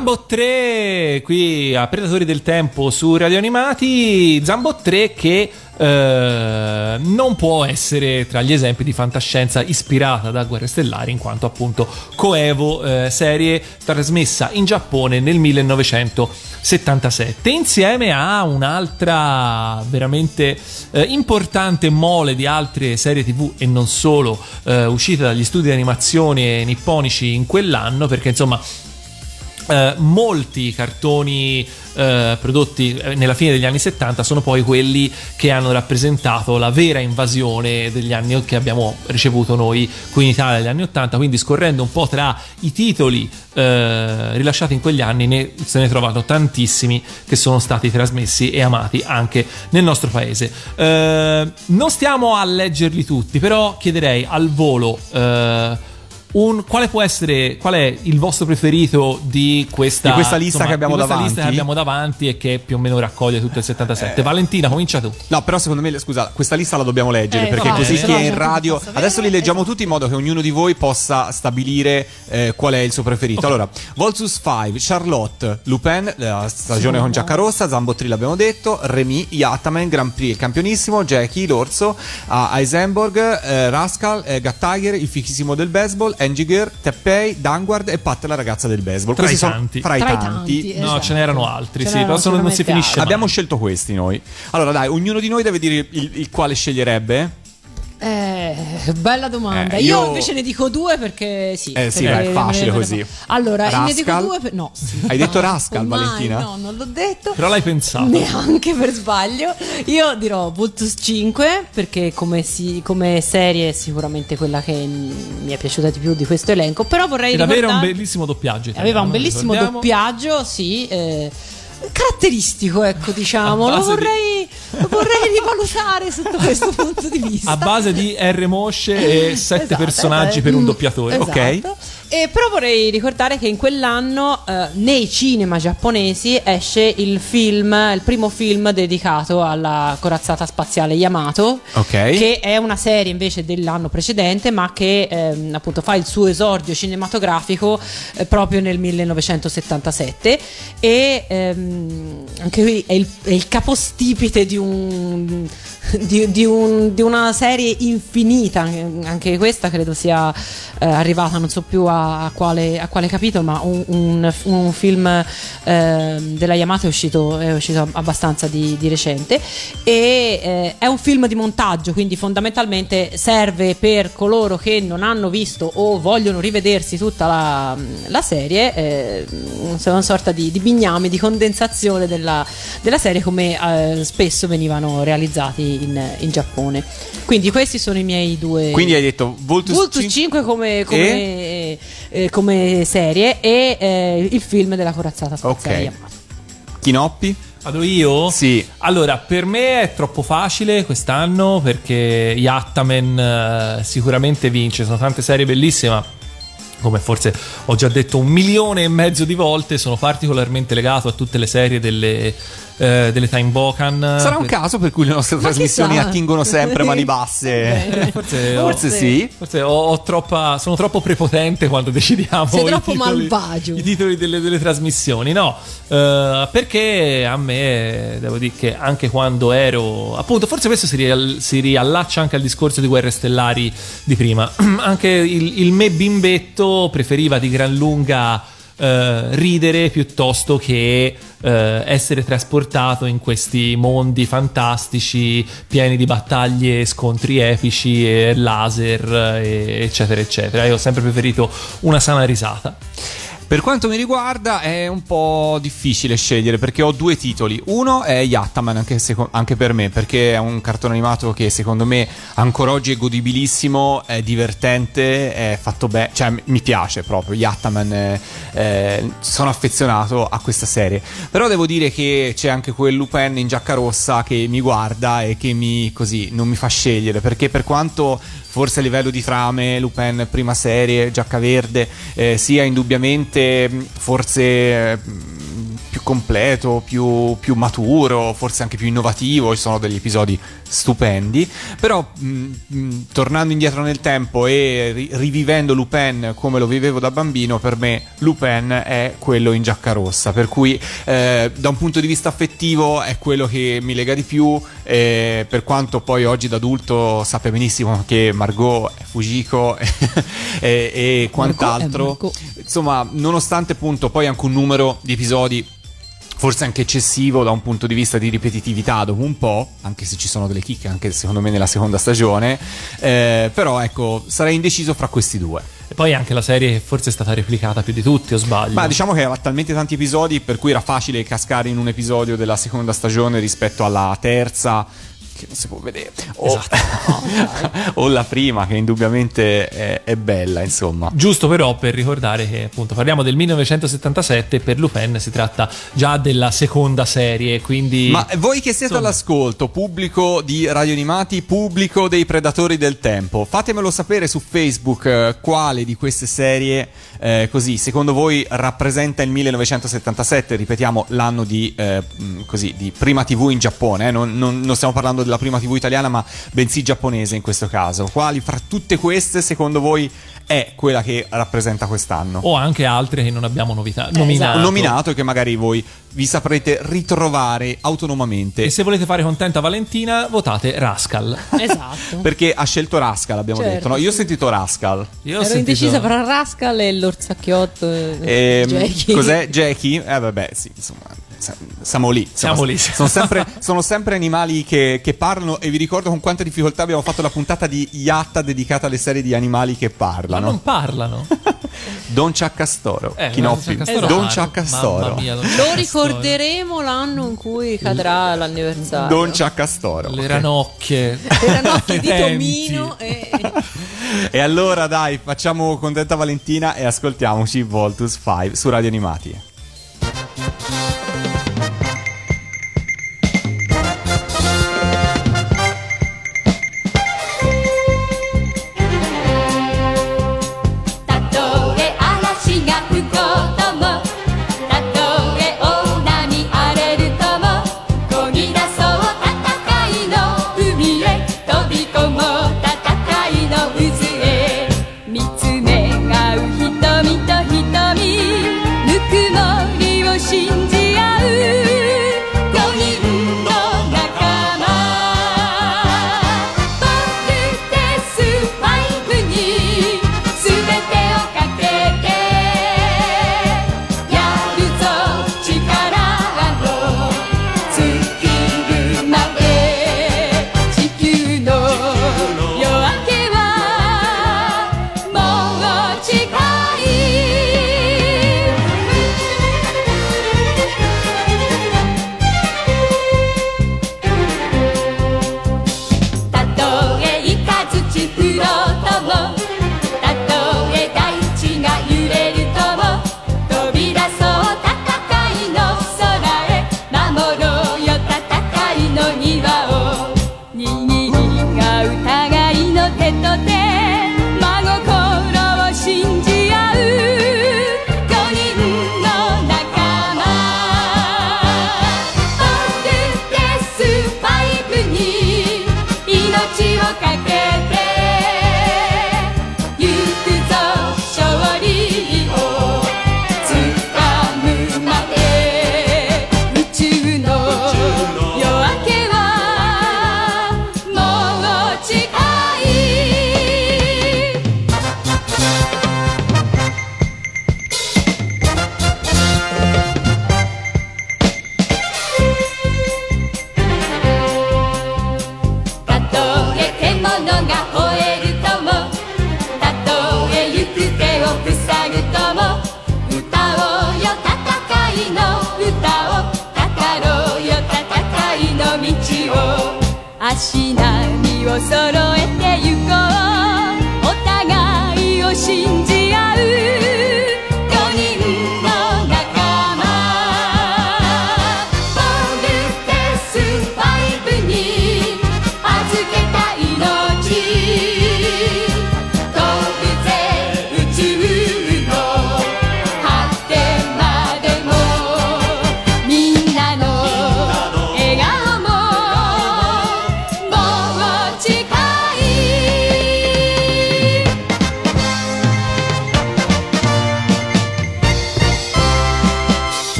[SPEAKER 1] Zambo 3 qui a Predatori del Tempo su Radio Animati. Zambo 3 che eh, non può essere tra gli esempi di fantascienza ispirata da Guerre Stellari, in quanto appunto coevo eh, serie trasmessa in Giappone nel 1977, insieme a un'altra veramente eh, importante mole di altre serie TV e non solo eh, uscite dagli studi di animazione nipponici in quell'anno, perché insomma eh, molti cartoni eh, prodotti eh, nella fine degli anni 70 sono poi quelli che hanno rappresentato la vera invasione degli anni che abbiamo ricevuto noi qui in Italia negli anni 80 quindi scorrendo un po' tra i titoli eh, rilasciati in quegli anni ne, se ne trovano tantissimi che sono stati trasmessi e amati anche nel nostro paese. Eh, non stiamo a leggerli tutti però chiederei al volo un- quale può essere qual è il vostro preferito di questa,
[SPEAKER 2] Di questa lista che abbiamo
[SPEAKER 1] di questa
[SPEAKER 2] davanti?
[SPEAKER 1] lista che abbiamo davanti e che più o meno raccoglie tutto il 77 Valentina comincia tu
[SPEAKER 2] No, però secondo me, scusa, questa lista la dobbiamo leggere
[SPEAKER 3] Eh,
[SPEAKER 2] perché
[SPEAKER 3] infatti,
[SPEAKER 2] così
[SPEAKER 1] se
[SPEAKER 2] chi
[SPEAKER 1] no
[SPEAKER 2] è in radio. Adesso li leggiamo
[SPEAKER 3] esatto.
[SPEAKER 2] tutti in modo che ognuno di voi possa stabilire eh, qual è il suo preferito. Allora, Voltus 5, Charlotte, Lupin, la stagione con giacca rossa, Zambotri l'abbiamo detto, Remy, Yattaman, Grand Prix, il campionissimo, Jackie, l'orso, ah, Eisenberg, eh, Rascal, eh, Gut Tiger, il fichissimo del baseball, Engiger, Teppei, Danguard e Pat la ragazza del baseball.
[SPEAKER 1] Tra i
[SPEAKER 2] Questi sono
[SPEAKER 1] tanti.
[SPEAKER 2] Fra i
[SPEAKER 3] Tra i
[SPEAKER 2] tanti.
[SPEAKER 3] tanti,
[SPEAKER 1] No,
[SPEAKER 3] esatto.
[SPEAKER 1] ce n'erano altri,
[SPEAKER 3] Ce
[SPEAKER 1] sì, però sono- non si finisce.
[SPEAKER 2] Abbiamo scelto questi noi. Allora, dai, ognuno di noi deve dire il, il quale sceglierebbe.
[SPEAKER 3] Eh, bella domanda.
[SPEAKER 2] Eh,
[SPEAKER 3] io...
[SPEAKER 2] io-
[SPEAKER 3] invece ne dico due perché sì.
[SPEAKER 2] Eh, sì, è facile così.
[SPEAKER 3] Allora, ne dico
[SPEAKER 2] Rascal?
[SPEAKER 3] due per... No. sì.
[SPEAKER 2] Hai detto
[SPEAKER 3] No,
[SPEAKER 2] Rascal,
[SPEAKER 3] mai,
[SPEAKER 2] Valentina?
[SPEAKER 3] No, non l'ho detto.
[SPEAKER 1] Però l'hai pensato.
[SPEAKER 3] Neanche per sbaglio. Io dirò Vultus 5 perché come, si- come serie è sicuramente quella che mi è piaciuta di più di questo elenco. Però vorrei
[SPEAKER 1] Ed avere un bellissimo doppiaggio.
[SPEAKER 3] Aveva un
[SPEAKER 1] italiano,
[SPEAKER 3] bellissimo doppiaggio, sì. eh, caratteristico, ecco, diciamo. Lo
[SPEAKER 1] base di-
[SPEAKER 3] vorrei, lo vorrei rivalutare sotto questo punto di vista.
[SPEAKER 1] A base di R mosce e sette
[SPEAKER 3] Esatto,
[SPEAKER 1] personaggi
[SPEAKER 3] eh,
[SPEAKER 1] per un
[SPEAKER 3] mm,
[SPEAKER 1] doppiatore.
[SPEAKER 3] esatto.
[SPEAKER 1] Ok.
[SPEAKER 3] E però vorrei ricordare che in quell'anno eh, nei cinema giapponesi esce il film, il primo film dedicato alla corazzata spaziale Yamato,
[SPEAKER 2] Ok.
[SPEAKER 3] che è una serie invece dell'anno precedente, ma che ehm, appunto fa il suo esordio cinematografico eh, proprio nel 1977 e ehm, anche qui è il, è il capostipite di un di, di un- di una serie infinita, anche questa credo sia eh, arrivata, non so più a, a quale, a quale capitolo, ma un, un- un film eh, della Yamato è uscito, è uscito abbastanza di, di recente. E eh, è un film di montaggio, quindi fondamentalmente serve per coloro che non hanno visto o vogliono rivedersi tutta la, la serie, eh, una sorta di, bignami, di condensazione della, della serie come eh, spesso venivano realizzati in, in Giappone. Quindi questi sono i miei due...
[SPEAKER 2] Quindi hai detto Vultus,
[SPEAKER 3] Vultus
[SPEAKER 2] 5
[SPEAKER 3] 5 come, come, eh, come serie e eh, il film della corazzata spaziale
[SPEAKER 2] Ok. Chinoppi?
[SPEAKER 1] Vado io?
[SPEAKER 2] Sì.
[SPEAKER 1] Allora, per me è troppo facile quest'anno perché Yattaman eh, sicuramente vince. Sono tante serie bellissime, ma come forse ho già detto un milione e mezzo di volte, sono particolarmente legato a tutte le serie delle, eh, delle Time Bokan.
[SPEAKER 2] Sarà un caso per cui le nostre
[SPEAKER 3] Ma
[SPEAKER 2] trasmissioni attingono sempre a mani basse.
[SPEAKER 3] Bene.
[SPEAKER 1] Forse, ho-
[SPEAKER 2] Forse sì.
[SPEAKER 1] Forse ho, ho troppa, sono troppo prepotente quando decidiamo
[SPEAKER 3] Sei
[SPEAKER 1] i
[SPEAKER 3] troppo
[SPEAKER 1] titoli,
[SPEAKER 3] malvagio.
[SPEAKER 1] i titoli delle, delle trasmissioni. No, eh, perché a me devo dire che anche quando ero appunto, forse questo si, rial- si riallaccia anche al discorso di Guerre Stellari di prima. anche il, il me bimbetto preferiva di gran lunga eh, ridere piuttosto che eh, essere trasportato in questi mondi fantastici pieni di battaglie, scontri epici e laser, eh, eccetera, eccetera. Io ho sempre preferito una sana risata.
[SPEAKER 2] Per quanto mi riguarda è un po' difficile scegliere perché ho due titoli. Uno è Yattaman anche, seco- anche per me perché è un cartone animato che secondo me ancora oggi è godibilissimo, è divertente, è fatto bene, cioè mi piace proprio. Yattaman, eh, eh, sono affezionato a questa serie. Però devo dire che c'è anche quel Lupin in giacca rossa che mi guarda e che mi così non mi fa scegliere perché per quanto forse a livello di trame Lupin prima serie Giacca Verde eh, sia indubbiamente forse eh, più completo, più, più maturo, forse anche più innovativo, ci sono degli episodi stupendi, però mh, mh, tornando indietro nel tempo e ri- rivivendo Lupin come lo vivevo da bambino, per me Lupin è quello in giacca rossa, per cui eh, da un punto di vista affettivo è quello che mi lega di più, eh, per quanto poi oggi da adulto sappia benissimo che Margot è Fujiko e, e quant'altro.
[SPEAKER 3] Margot.
[SPEAKER 2] Insomma, nonostante appunto poi anche un numero di episodi forse anche eccessivo da un punto di vista di ripetitività dopo un po', anche se ci sono delle chicche anche secondo me nella seconda stagione, eh, però ecco, sarei indeciso fra questi due.
[SPEAKER 1] E poi anche la serie che forse è stata replicata più di tutti, o sbaglio?
[SPEAKER 2] Ma diciamo che aveva talmente tanti episodi per cui era facile cascare in un episodio della seconda stagione rispetto alla terza che non si può vedere. O, o la prima che indubbiamente è, è bella insomma.
[SPEAKER 1] Giusto però per ricordare che appunto parliamo del 1977 e per Lupin si tratta già della seconda serie, quindi...
[SPEAKER 2] Ma voi che siete
[SPEAKER 1] Insomma.
[SPEAKER 2] all'ascolto, pubblico di Radio Animati, pubblico dei Predatori del Tempo, fatemelo sapere su Facebook eh, quale di queste serie, eh, così, secondo voi rappresenta il 1977, ripetiamo l'anno di, eh, così, di prima TV in Giappone, eh, non, non- non stiamo parlando della
[SPEAKER 9] della prima TV italiana, ma bensì giapponese in questo caso. Quali fra tutte queste, secondo voi, è quella che rappresenta quest'anno?
[SPEAKER 1] O anche altre che non abbiamo novità, nominato.
[SPEAKER 9] Nominato e che magari voi vi saprete ritrovare autonomamente.
[SPEAKER 1] E se volete fare contenta Valentina, votate Rascal.
[SPEAKER 3] Esatto.
[SPEAKER 9] Perché ha scelto Rascal, abbiamo
[SPEAKER 3] Certo,
[SPEAKER 9] detto. No? Io ho sentito Rascal.
[SPEAKER 1] Io ho
[SPEAKER 3] Ero
[SPEAKER 1] sentito-
[SPEAKER 3] indecisa fra Rascal e l'orzacchiotto.
[SPEAKER 9] Ehm,
[SPEAKER 3] Jackie.
[SPEAKER 9] Cos'è Jackie? Eh vabbè, sì, insomma, siamo lì.
[SPEAKER 1] Siamo lì.
[SPEAKER 9] Sono sempre, sono sempre animali che, che parlano e vi ricordo con quanta difficoltà abbiamo fatto la puntata di Yatta dedicata alle serie di animali che
[SPEAKER 1] Ma
[SPEAKER 9] parlano.
[SPEAKER 1] non parlano.
[SPEAKER 9] Don Ciaccastoro.
[SPEAKER 1] Eh,
[SPEAKER 9] Kinoppi.
[SPEAKER 1] Don Ciaccastoro.
[SPEAKER 9] Don
[SPEAKER 1] Mamma
[SPEAKER 9] Ciaccastoro.
[SPEAKER 1] mia, Don
[SPEAKER 3] Lo ricorderemo l'anno in cui cadrà l'anniversario.
[SPEAKER 9] Don Ciaccastoro.
[SPEAKER 1] Le ranocchie.
[SPEAKER 3] Erano occhi di. Tomino e...
[SPEAKER 9] E allora dai, facciamo contenta Valentina e ascoltiamoci Voltus 5 su Radio Animati.「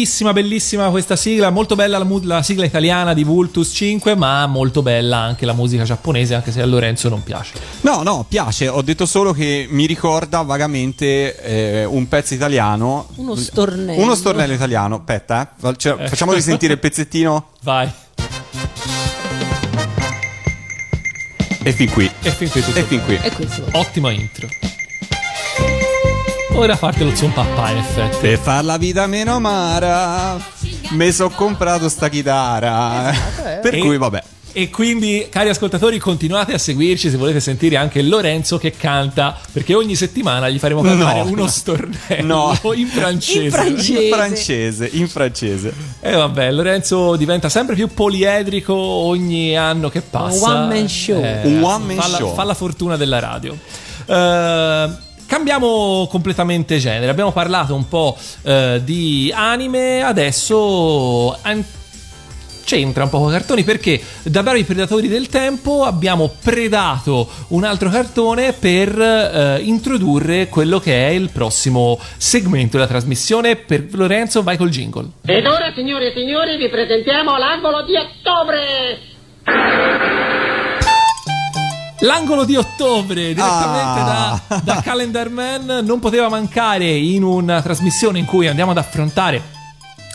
[SPEAKER 1] Bellissima, bellissima questa sigla, molto bella la, mu- la sigla italiana di Vultus 5, ma molto bella anche la musica giapponese, anche se a Lorenzo non piace.
[SPEAKER 9] No, no, piace. Ho detto solo che mi ricorda vagamente eh, un pezzo italiano.
[SPEAKER 3] Uno stornello.
[SPEAKER 9] Uno stornello italiano. Aspetta, eh. Cioè, facciamo risentire il pezzettino.
[SPEAKER 1] Vai.
[SPEAKER 9] E fin qui.
[SPEAKER 1] E fin qui tutto.
[SPEAKER 9] E fin qui.
[SPEAKER 3] E questo.
[SPEAKER 1] Ottima intro. Ora parte lo zoom papà in effetti.
[SPEAKER 9] Per far la vita meno amara, mi so comprato sta chitarra. Per
[SPEAKER 1] E-
[SPEAKER 9] cui, vabbè.
[SPEAKER 1] E quindi, cari ascoltatori, continuate a seguirci se volete sentire anche Lorenzo che canta, perché ogni settimana gli faremo cantare
[SPEAKER 9] No.
[SPEAKER 1] uno stornello
[SPEAKER 9] No.
[SPEAKER 1] in francese.
[SPEAKER 3] In francese.
[SPEAKER 9] In francese, in francese.
[SPEAKER 1] E vabbè, Lorenzo diventa sempre più poliedrico ogni anno che passa.
[SPEAKER 3] Un one man show.
[SPEAKER 9] Un one man
[SPEAKER 1] fa la,
[SPEAKER 9] show.
[SPEAKER 1] Fa la fortuna della radio. Eh, cambiamo completamente genere. Abbiamo parlato un po' eh, di anime, adesso an- c'entra un po' con i cartoni perché da vari predatori del tempo abbiamo predato un altro cartone per eh, introdurre quello che è il prossimo segmento della trasmissione. Per Lorenzo, vai col jingle.
[SPEAKER 10] Ed ora, signori e signori, vi presentiamo l'angolo di ottobre!
[SPEAKER 1] L'angolo di ottobre, direttamente
[SPEAKER 2] Ah.
[SPEAKER 1] da, da Calendar Man, non poteva mancare in una trasmissione in cui andiamo ad affrontare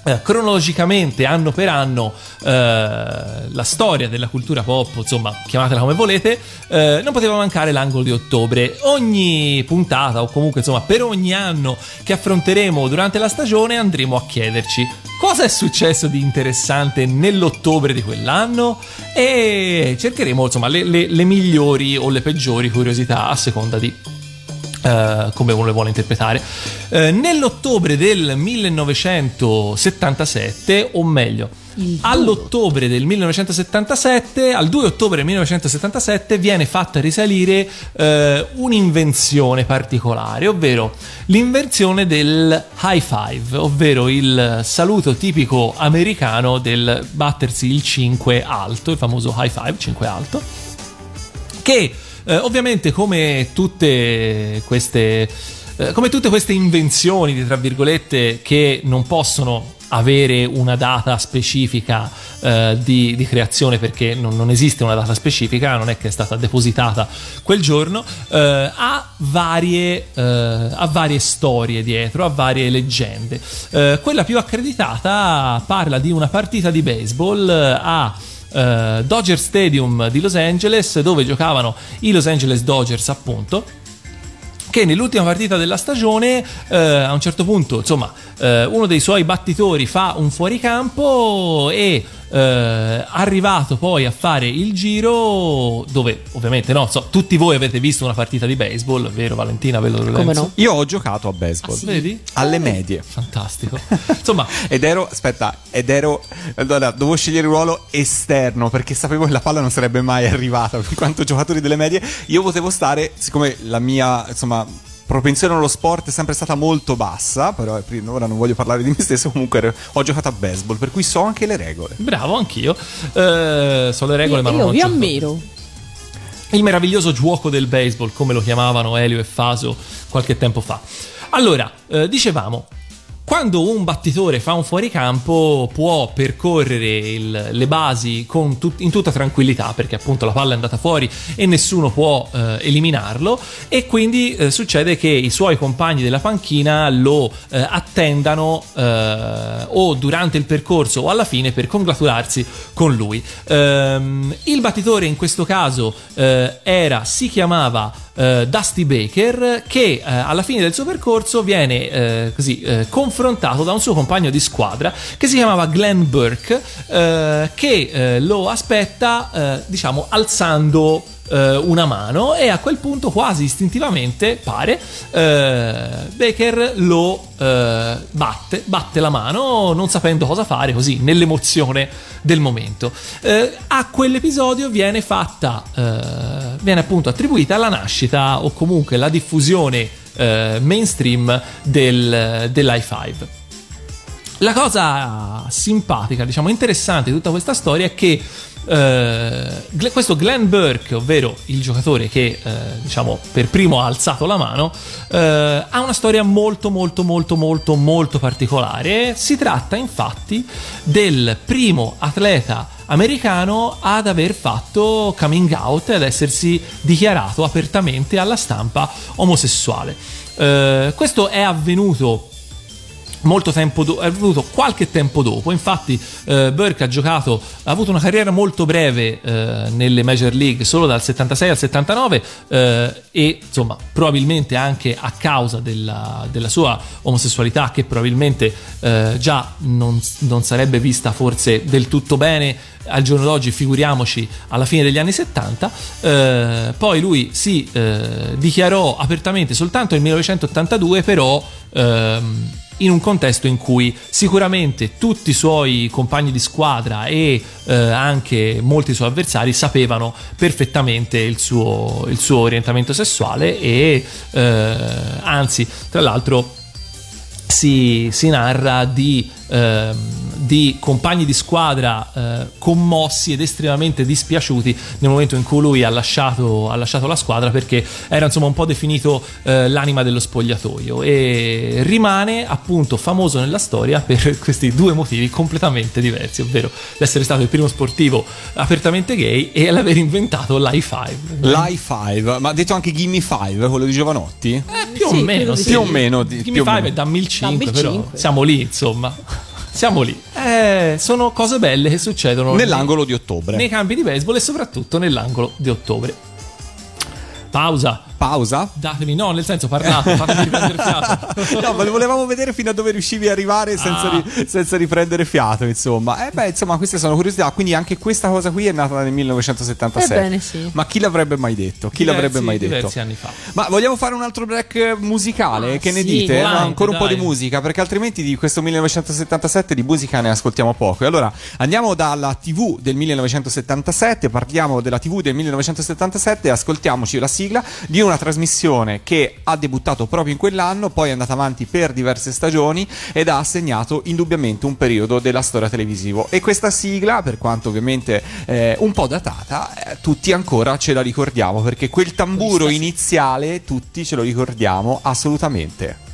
[SPEAKER 1] eh, cronologicamente, anno per anno, eh, la storia della cultura pop, insomma, chiamatela come volete, eh, non poteva mancare l'angolo di ottobre. Ogni puntata, o comunque insomma, per ogni anno che affronteremo durante la stagione, andremo a chiederci cosa è successo di interessante nell'ottobre di quell'anno e cercheremo insomma le, le- le migliori o le peggiori curiosità a seconda di eh, come uno le vuole interpretare. Eh, nell'ottobre del 1977, o meglio, all'ottobre del 1977, al 2 ottobre 1977, viene fatta risalire eh, un'invenzione particolare, ovvero l'invenzione del high five, ovvero il saluto tipico americano del battersi il 5 alto, il famoso high five 5 alto che eh, ovviamente come tutte queste eh, come tutte queste invenzioni tra virgolette che non possono avere una data specifica eh, di, di creazione perché non, non esiste una data specifica, non è che è stata depositata quel giorno, eh, ha, varie, eh, ha varie storie dietro, ha varie leggende. Eh, quella più accreditata parla di una partita di baseball eh, a eh, Dodger Stadium di Los Angeles dove giocavano i Los Angeles Dodgers appunto che nell'ultima partita della stagione eh, a un certo punto insomma eh, uno dei suoi battitori fa un fuoricampo e eh, arrivato poi a fare il giro dove ovviamente no so, tutti voi avete visto una partita di baseball vero Valentina ve lo
[SPEAKER 3] Come no?
[SPEAKER 2] Io ho giocato a baseball.
[SPEAKER 3] Ah, sì?
[SPEAKER 1] vedi?
[SPEAKER 2] Alle medie.
[SPEAKER 1] fantastico insomma
[SPEAKER 2] Ed ero, aspetta, ed ero, allora, dovevo scegliere il ruolo esterno perché sapevo che la palla non sarebbe mai arrivata. In quanto giocatori delle medie, io potevo stare, siccome la mia, insomma, propensione allo sport è sempre stata molto bassa, però ora non voglio parlare di me stesso, comunque ho giocato a baseball, per cui so anche le regole.
[SPEAKER 1] bravo anch'io Eh, so le regole ma non
[SPEAKER 3] Io
[SPEAKER 1] ho
[SPEAKER 3] vi
[SPEAKER 1] giocato.
[SPEAKER 3] ammiro.
[SPEAKER 1] il meraviglioso gioco del baseball, come lo chiamavano Elio e Faso qualche tempo fa. Allora, eh, dicevamo, quando un battitore fa un fuoricampo può percorrere il- le basi tut- in tutta tranquillità perché appunto la palla è andata fuori e nessuno può eh, eliminarlo e quindi eh, succede che i suoi compagni della panchina lo eh, attendano eh, o durante il percorso o alla fine per congratularsi con lui. Ehm, il battitore in questo caso eh, era, si chiamava eh, Dusty Baker che alla fine del suo percorso viene così eh, confrontato da un suo compagno di squadra che si chiamava Glenn Burke eh, che eh, lo aspetta eh, diciamo alzando eh, una mano e a quel punto quasi istintivamente pare eh, Baker lo eh, batte, batte la mano non sapendo cosa fare così nell'emozione del momento. A quell'episodio viene fatta viene appunto attribuita la nascita o comunque la diffusione eh, mainstream del, dell'high five. La cosa simpatica, diciamo interessante di tutta questa storia è che Gle- questo Glenn Burke, ovvero il giocatore che eh, diciamo per primo ha alzato la mano, eh, ha una storia molto molto molto molto molto particolare. Si tratta infatti del primo atleta americano ad aver fatto coming out e ad essersi dichiarato apertamente alla stampa omosessuale. Questo è avvenuto molto tempo dopo, è avvenuto qualche tempo dopo. Infatti, eh, Burke ha giocato, ha avuto una carriera molto breve eh, nelle Major League, solo dal 76 al 79, eh, e insomma, probabilmente anche a causa della, della sua omosessualità, che probabilmente eh, già non, non sarebbe vista forse del tutto bene al giorno d'oggi, figuriamoci alla fine degli anni 70. Eh, poi lui si eh, dichiarò apertamente soltanto nel 1982, però. ehm, in un contesto in cui sicuramente tutti i suoi compagni di squadra e eh, anche molti suoi avversari sapevano perfettamente il suo, il suo orientamento sessuale e eh, anzi tra l'altro si, si narra di, ehm, di compagni di squadra eh, commossi ed estremamente dispiaciuti nel momento in cui lui ha lasciato, ha lasciato la squadra perché era insomma un po' definito eh, l'anima dello spogliatoio e rimane appunto famoso nella storia per questi due motivi completamente diversi, ovvero l'essere stato il primo sportivo apertamente gay e l'aver inventato l'high five.
[SPEAKER 2] L'high five, ma ha detto anche Gimme Five, quello di Giovanotti?
[SPEAKER 1] Eh, più
[SPEAKER 3] Sì,
[SPEAKER 1] o meno, sì.
[SPEAKER 2] Più o meno. di-
[SPEAKER 1] Gimme
[SPEAKER 2] più o
[SPEAKER 1] Five
[SPEAKER 2] meno.
[SPEAKER 1] è da 1005,
[SPEAKER 3] Da
[SPEAKER 1] però
[SPEAKER 3] 1005.
[SPEAKER 1] siamo lì, insomma. Siamo lì. Eh, sono cose belle che succedono
[SPEAKER 2] Nell'angolo di ottobre.
[SPEAKER 1] nei campi di baseball e soprattutto nell'angolo di ottobre. Pausa.
[SPEAKER 2] Pausa?
[SPEAKER 1] Datemi, no, nel senso parlate, fatemi riprendere fiato.
[SPEAKER 2] No, ma volevamo vedere fino a dove riuscivi a arrivare senza,
[SPEAKER 1] Ah.
[SPEAKER 2] ri- senza riprendere fiato, insomma. Eh beh, insomma, queste sono curiosità. Quindi anche questa cosa qui è nata nel 1977.
[SPEAKER 3] Ebbene sì.
[SPEAKER 2] Ma chi l'avrebbe mai detto? Chi
[SPEAKER 1] Diversi-
[SPEAKER 2] l'avrebbe mai detto?
[SPEAKER 1] Diversi anni fa.
[SPEAKER 2] Ma vogliamo fare un altro break musicale?
[SPEAKER 3] Ah,
[SPEAKER 2] che ne
[SPEAKER 3] sì,
[SPEAKER 2] dite?
[SPEAKER 1] volante,
[SPEAKER 2] Ancora un po'
[SPEAKER 1] dai.
[SPEAKER 2] di musica, perché altrimenti di questo 1977 di musica ne ascoltiamo poco. E allora andiamo dalla TV del 1977, parliamo della TV del 1977 e ascoltiamoci la sigla di una trasmissione che ha debuttato proprio in quell'anno, poi è andata avanti per diverse stagioni ed ha segnato indubbiamente un periodo della storia televisivo. E questa sigla, per quanto ovviamente eh, un po' datata, eh, tutti ancora ce la ricordiamo perché quel tamburo iniziale tutti ce lo ricordiamo assolutamente.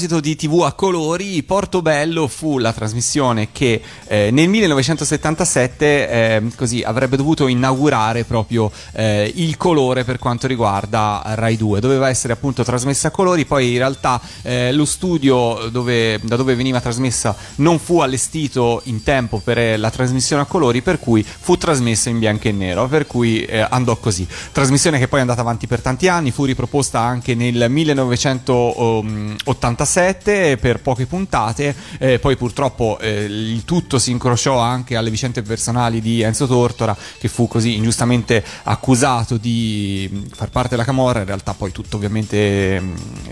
[SPEAKER 2] Proposito di TV a colori, Portobello fu la trasmissione che eh, nel 1977 eh, così, avrebbe dovuto inaugurare proprio eh, il colore per quanto riguarda Rai 2. Doveva essere appunto trasmessa a colori, poi in realtà eh, lo studio dove- da dove veniva trasmessa non fu allestito in tempo per eh, la trasmissione a colori, per cui fu trasmessa in bianco e nero, per cui eh, andò così. Trasmissione che poi è andata avanti per tanti anni, fu riproposta anche nel 1987 per poche puntate, eh, poi purtroppo eh, il tutto si incrociò anche alle vicende personali di Enzo Tortora, che fu così ingiustamente accusato di mh, far parte della Camorra, in realtà poi tutto ovviamente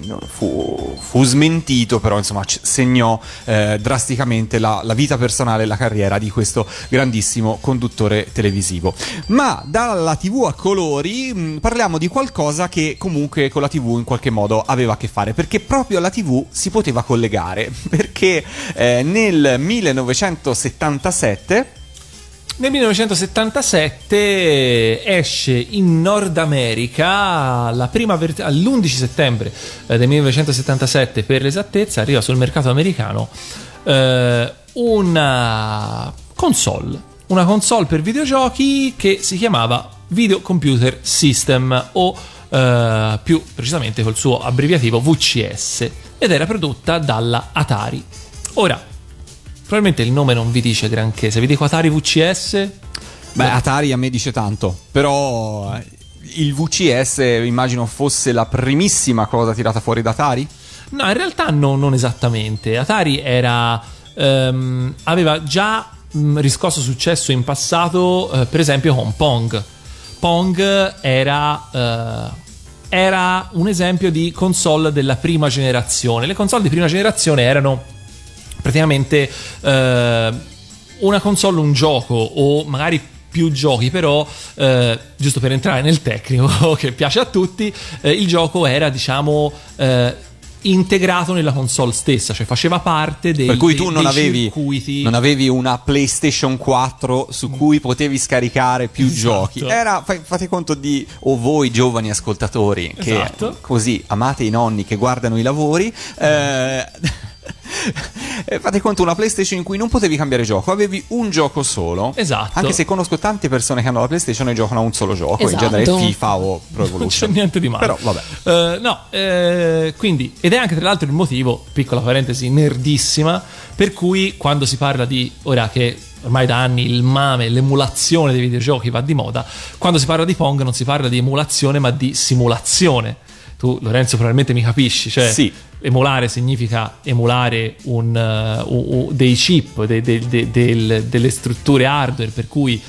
[SPEAKER 2] no, fu, fu smentito, però insomma segnò eh, drasticamente la, la vita personale e la carriera di questo grandissimo conduttore televisivo. Ma dalla TV a colori mh, parliamo di qualcosa che comunque con la TV in qualche modo aveva a che fare, perché proprio alla TV si poteva collegare, perché eh, nel 1977
[SPEAKER 1] Nel 1977 esce in Nord America ver- all'11 settembre eh, del 1977 per l'esattezza arriva sul mercato americano eh, una console, una console per videogiochi che si chiamava Video Computer System o eh, più precisamente col suo abbreviativo VCS ed era prodotta dalla Atari. Ora, probabilmente il nome non vi dice granché, se vi dico Atari VCS
[SPEAKER 2] Beh, Atari a me dice tanto, però eh, il VCS immagino fosse la primissima cosa tirata fuori da Atari.
[SPEAKER 1] No, in realtà no, non esattamente. Atari era, ehm, aveva già mh, riscosso successo in passato, eh, per esempio con Pong. Pong era, eh, era un esempio di console della prima generazione. Le console di prima generazione erano praticamente eh, una console, un gioco o magari più giochi, però eh, giusto per entrare nel tecnico che piace a tutti, eh, il gioco era diciamo eh, integrato nella console stessa, cioè faceva parte dei,
[SPEAKER 2] per cui tu
[SPEAKER 1] dei-
[SPEAKER 2] non
[SPEAKER 1] dei
[SPEAKER 2] avevi,
[SPEAKER 1] circuiti.
[SPEAKER 2] non avevi una PlayStation 4 su cui potevi scaricare più
[SPEAKER 1] Esatto.
[SPEAKER 2] giochi. Era, fate conto di, o voi giovani ascoltatori che
[SPEAKER 1] Esatto.
[SPEAKER 2] così amate i nonni che guardano i lavori. eh, fate conto una PlayStation in cui non potevi cambiare gioco, avevi un gioco solo.
[SPEAKER 1] Esatto.
[SPEAKER 2] Anche se conosco tante persone che hanno la PlayStation e giocano a un solo gioco,
[SPEAKER 3] Esatto.
[SPEAKER 2] in genere FIFA o Pro
[SPEAKER 1] non c'è
[SPEAKER 2] Evolution.
[SPEAKER 1] niente di male.
[SPEAKER 2] Però vabbè.
[SPEAKER 1] Eh, no, eh, quindi, ed è anche tra l'altro il motivo, piccola parentesi, nerdissima, per cui quando si parla di, ora che ormai da anni il mame, l'emulazione dei videogiochi va di moda, quando si parla di Pong non si parla di emulazione ma di simulazione. Tu Lorenzo probabilmente mi capisci, cioè
[SPEAKER 2] Sì.
[SPEAKER 1] emulare significa emulare un, eh, u- u- dei chip, de- de- de- del- delle strutture hardware per cui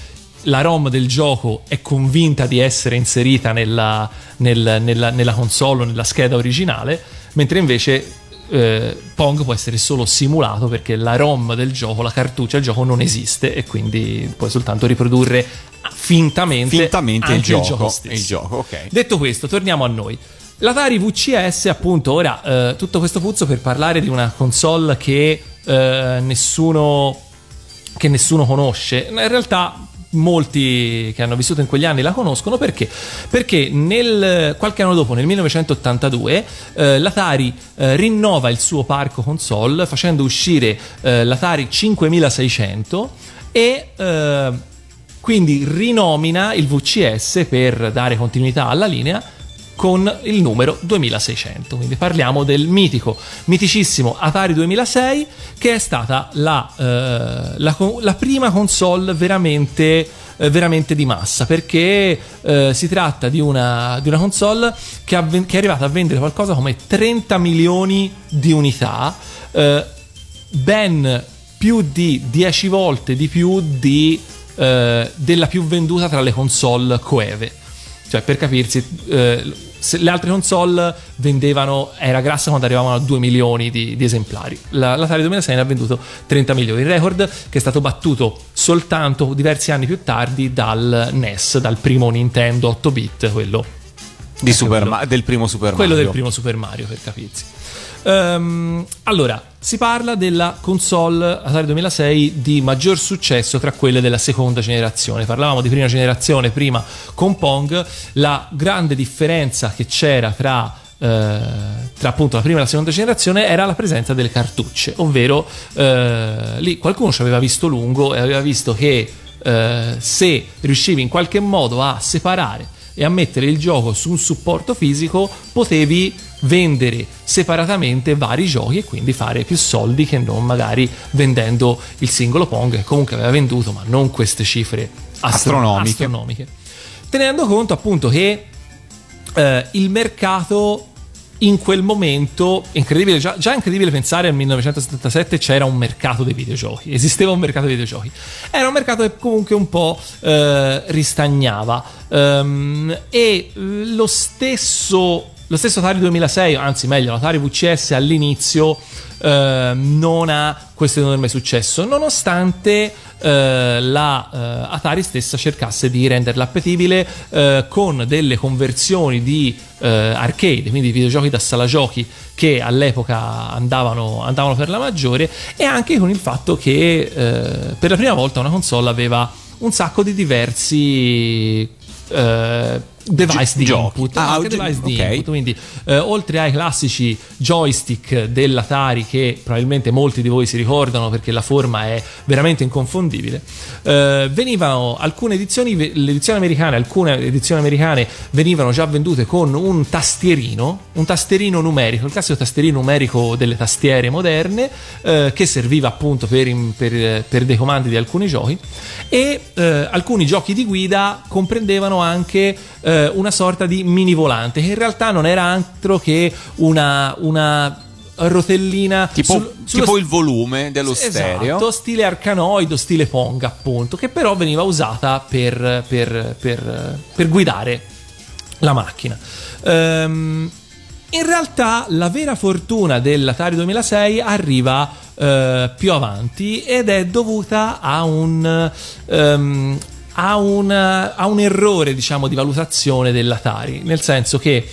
[SPEAKER 1] la ROM del gioco è convinta di essere inserita nella, nel- nella- nella console o nella scheda originale, mentre invece eh, Pong può essere solo simulato perché la ROM del gioco, la cartuccia del gioco non esiste e quindi puoi soltanto riprodurre fintamente,
[SPEAKER 2] Fintamente il gioco,
[SPEAKER 1] stesso.
[SPEAKER 2] il gioco, ok.
[SPEAKER 1] Detto questo, torniamo a noi. L'Atari VCS, appunto, ora eh, tutto questo puzzo per parlare di una console che eh, nessuno che nessuno conosce. In realtà molti che hanno vissuto in quegli anni la conoscono perché? Perché nel, qualche anno dopo, nel 1982, eh, l'Atari eh, rinnova il suo parco console facendo uscire eh, l'Atari 5600 e eh, quindi rinomina il VCS per dare continuità alla linea con il numero 2600. Quindi parliamo del mitico, miticissimo Atari 2006 che è stata la, eh, la la prima console veramente, eh, veramente di massa perché eh, si tratta di una, di una console che, ha che è arrivata a vendere qualcosa come 30 milioni di unità, eh, ben più di 10 volte di più di, eh, della più venduta tra le console coeve. Cioè, per capirsi, eh, le altre console vendevano, era grassa quando arrivavano a 2 milioni di, di esemplari. La, l'Atari 2006 ne ha venduto 30 milioni. Il record che è stato battuto soltanto diversi anni più tardi dal NES, dal primo Nintendo 8 bit, quello
[SPEAKER 2] Di Super
[SPEAKER 1] quello-
[SPEAKER 2] Ma- del primo Super
[SPEAKER 1] quello
[SPEAKER 2] Mario.
[SPEAKER 1] del primo Super Mario, per capirsi. Ehm, allora, si parla della console Atari 2006 di maggior successo tra quelle della seconda generazione. Parlavamo di prima generazione prima con Pong, la grande differenza che c'era tra eh, tra appunto la prima e la seconda generazione era la presenza delle cartucce, ovvero eh, lì qualcuno ci aveva visto lungo e aveva visto che eh, se riuscivi in qualche modo a separare e a mettere il gioco su un supporto fisico, potevi vendere separatamente vari giochi e quindi fare più soldi che non magari vendendo il singolo Pong che comunque aveva venduto, ma non queste cifre astro-
[SPEAKER 2] Astronomiche.
[SPEAKER 1] astronomiche. Tenendo conto appunto che eh, il mercato in quel momento incredibile già, già incredibile pensare al 1977 c'era un mercato dei videogiochi esisteva un mercato dei videogiochi era un mercato che comunque un po' eh, ristagnava Ehm, e eh, lo stesso lo stesso Atari 2006 anzi meglio l'Atari VCS all'inizio eh, non ha questo enorme successo nonostante eh, la eh, Atari stessa cercasse di renderla appetibile eh, con delle conversioni di eh, arcade, quindi videogiochi da sala giochi che all'epoca andavano, andavano per la maggiore e anche con il fatto che eh, per la prima volta una console aveva un sacco di diversi eh, device di
[SPEAKER 2] giochi.
[SPEAKER 1] input,
[SPEAKER 2] Ah,
[SPEAKER 1] anche device di
[SPEAKER 2] ok.
[SPEAKER 1] input quindi eh, oltre ai classici joystick dell'Atari che probabilmente molti di voi si ricordano perché la forma è veramente inconfondibile eh, venivano alcune edizioni ve- le edizioni americane alcune edizioni americane venivano già vendute con un tastierino un tastierino numerico il classico tastierino numerico delle tastiere moderne eh, che serviva appunto per, in- per- per dei comandi di alcuni giochi e eh, alcuni giochi di guida comprendevano anche eh, una sorta di mini volante che in realtà non era altro che una, una rotellina
[SPEAKER 2] Tipo,
[SPEAKER 1] sul- sullo
[SPEAKER 2] tipo il volume dello
[SPEAKER 1] Esatto,
[SPEAKER 2] stereo.
[SPEAKER 1] stile arcanoid o stile Pong, appunto, che però veniva usata per, per- per- per guidare la macchina. Ehm, in realtà la vera fortuna dell'Atari 2006 arriva eh, più avanti ed è dovuta a un, ehm, a una- a un errore diciamo di valutazione dell'Atari, nel senso che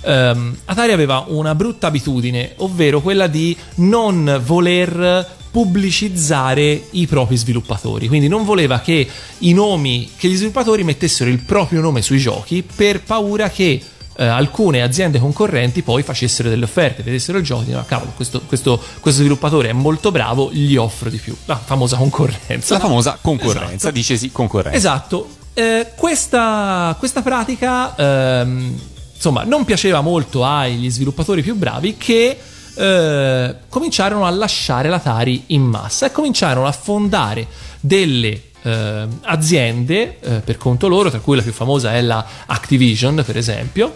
[SPEAKER 1] ehm, Atari aveva una brutta abitudine, ovvero quella di non voler pubblicizzare i propri sviluppatori, quindi non voleva che i nomi, che gli sviluppatori mettessero il proprio nome sui giochi per paura che eh, alcune aziende concorrenti poi facessero delle offerte, vedessero il gioco e dicevano, "Ah, cavolo, questo, questo- questo sviluppatore è molto bravo, gli offro di più. La famosa concorrenza.
[SPEAKER 2] La famosa concorrenza,
[SPEAKER 1] Esatto.
[SPEAKER 2] dicesi concorrenza.
[SPEAKER 1] Esatto, Eh, questa, questa pratica ehm, insomma non piaceva molto agli sviluppatori più bravi che eh, cominciarono a lasciare l'Atari in massa e cominciarono a fondare delle eh, aziende eh, per conto loro, tra cui la più famosa è la Activision per esempio,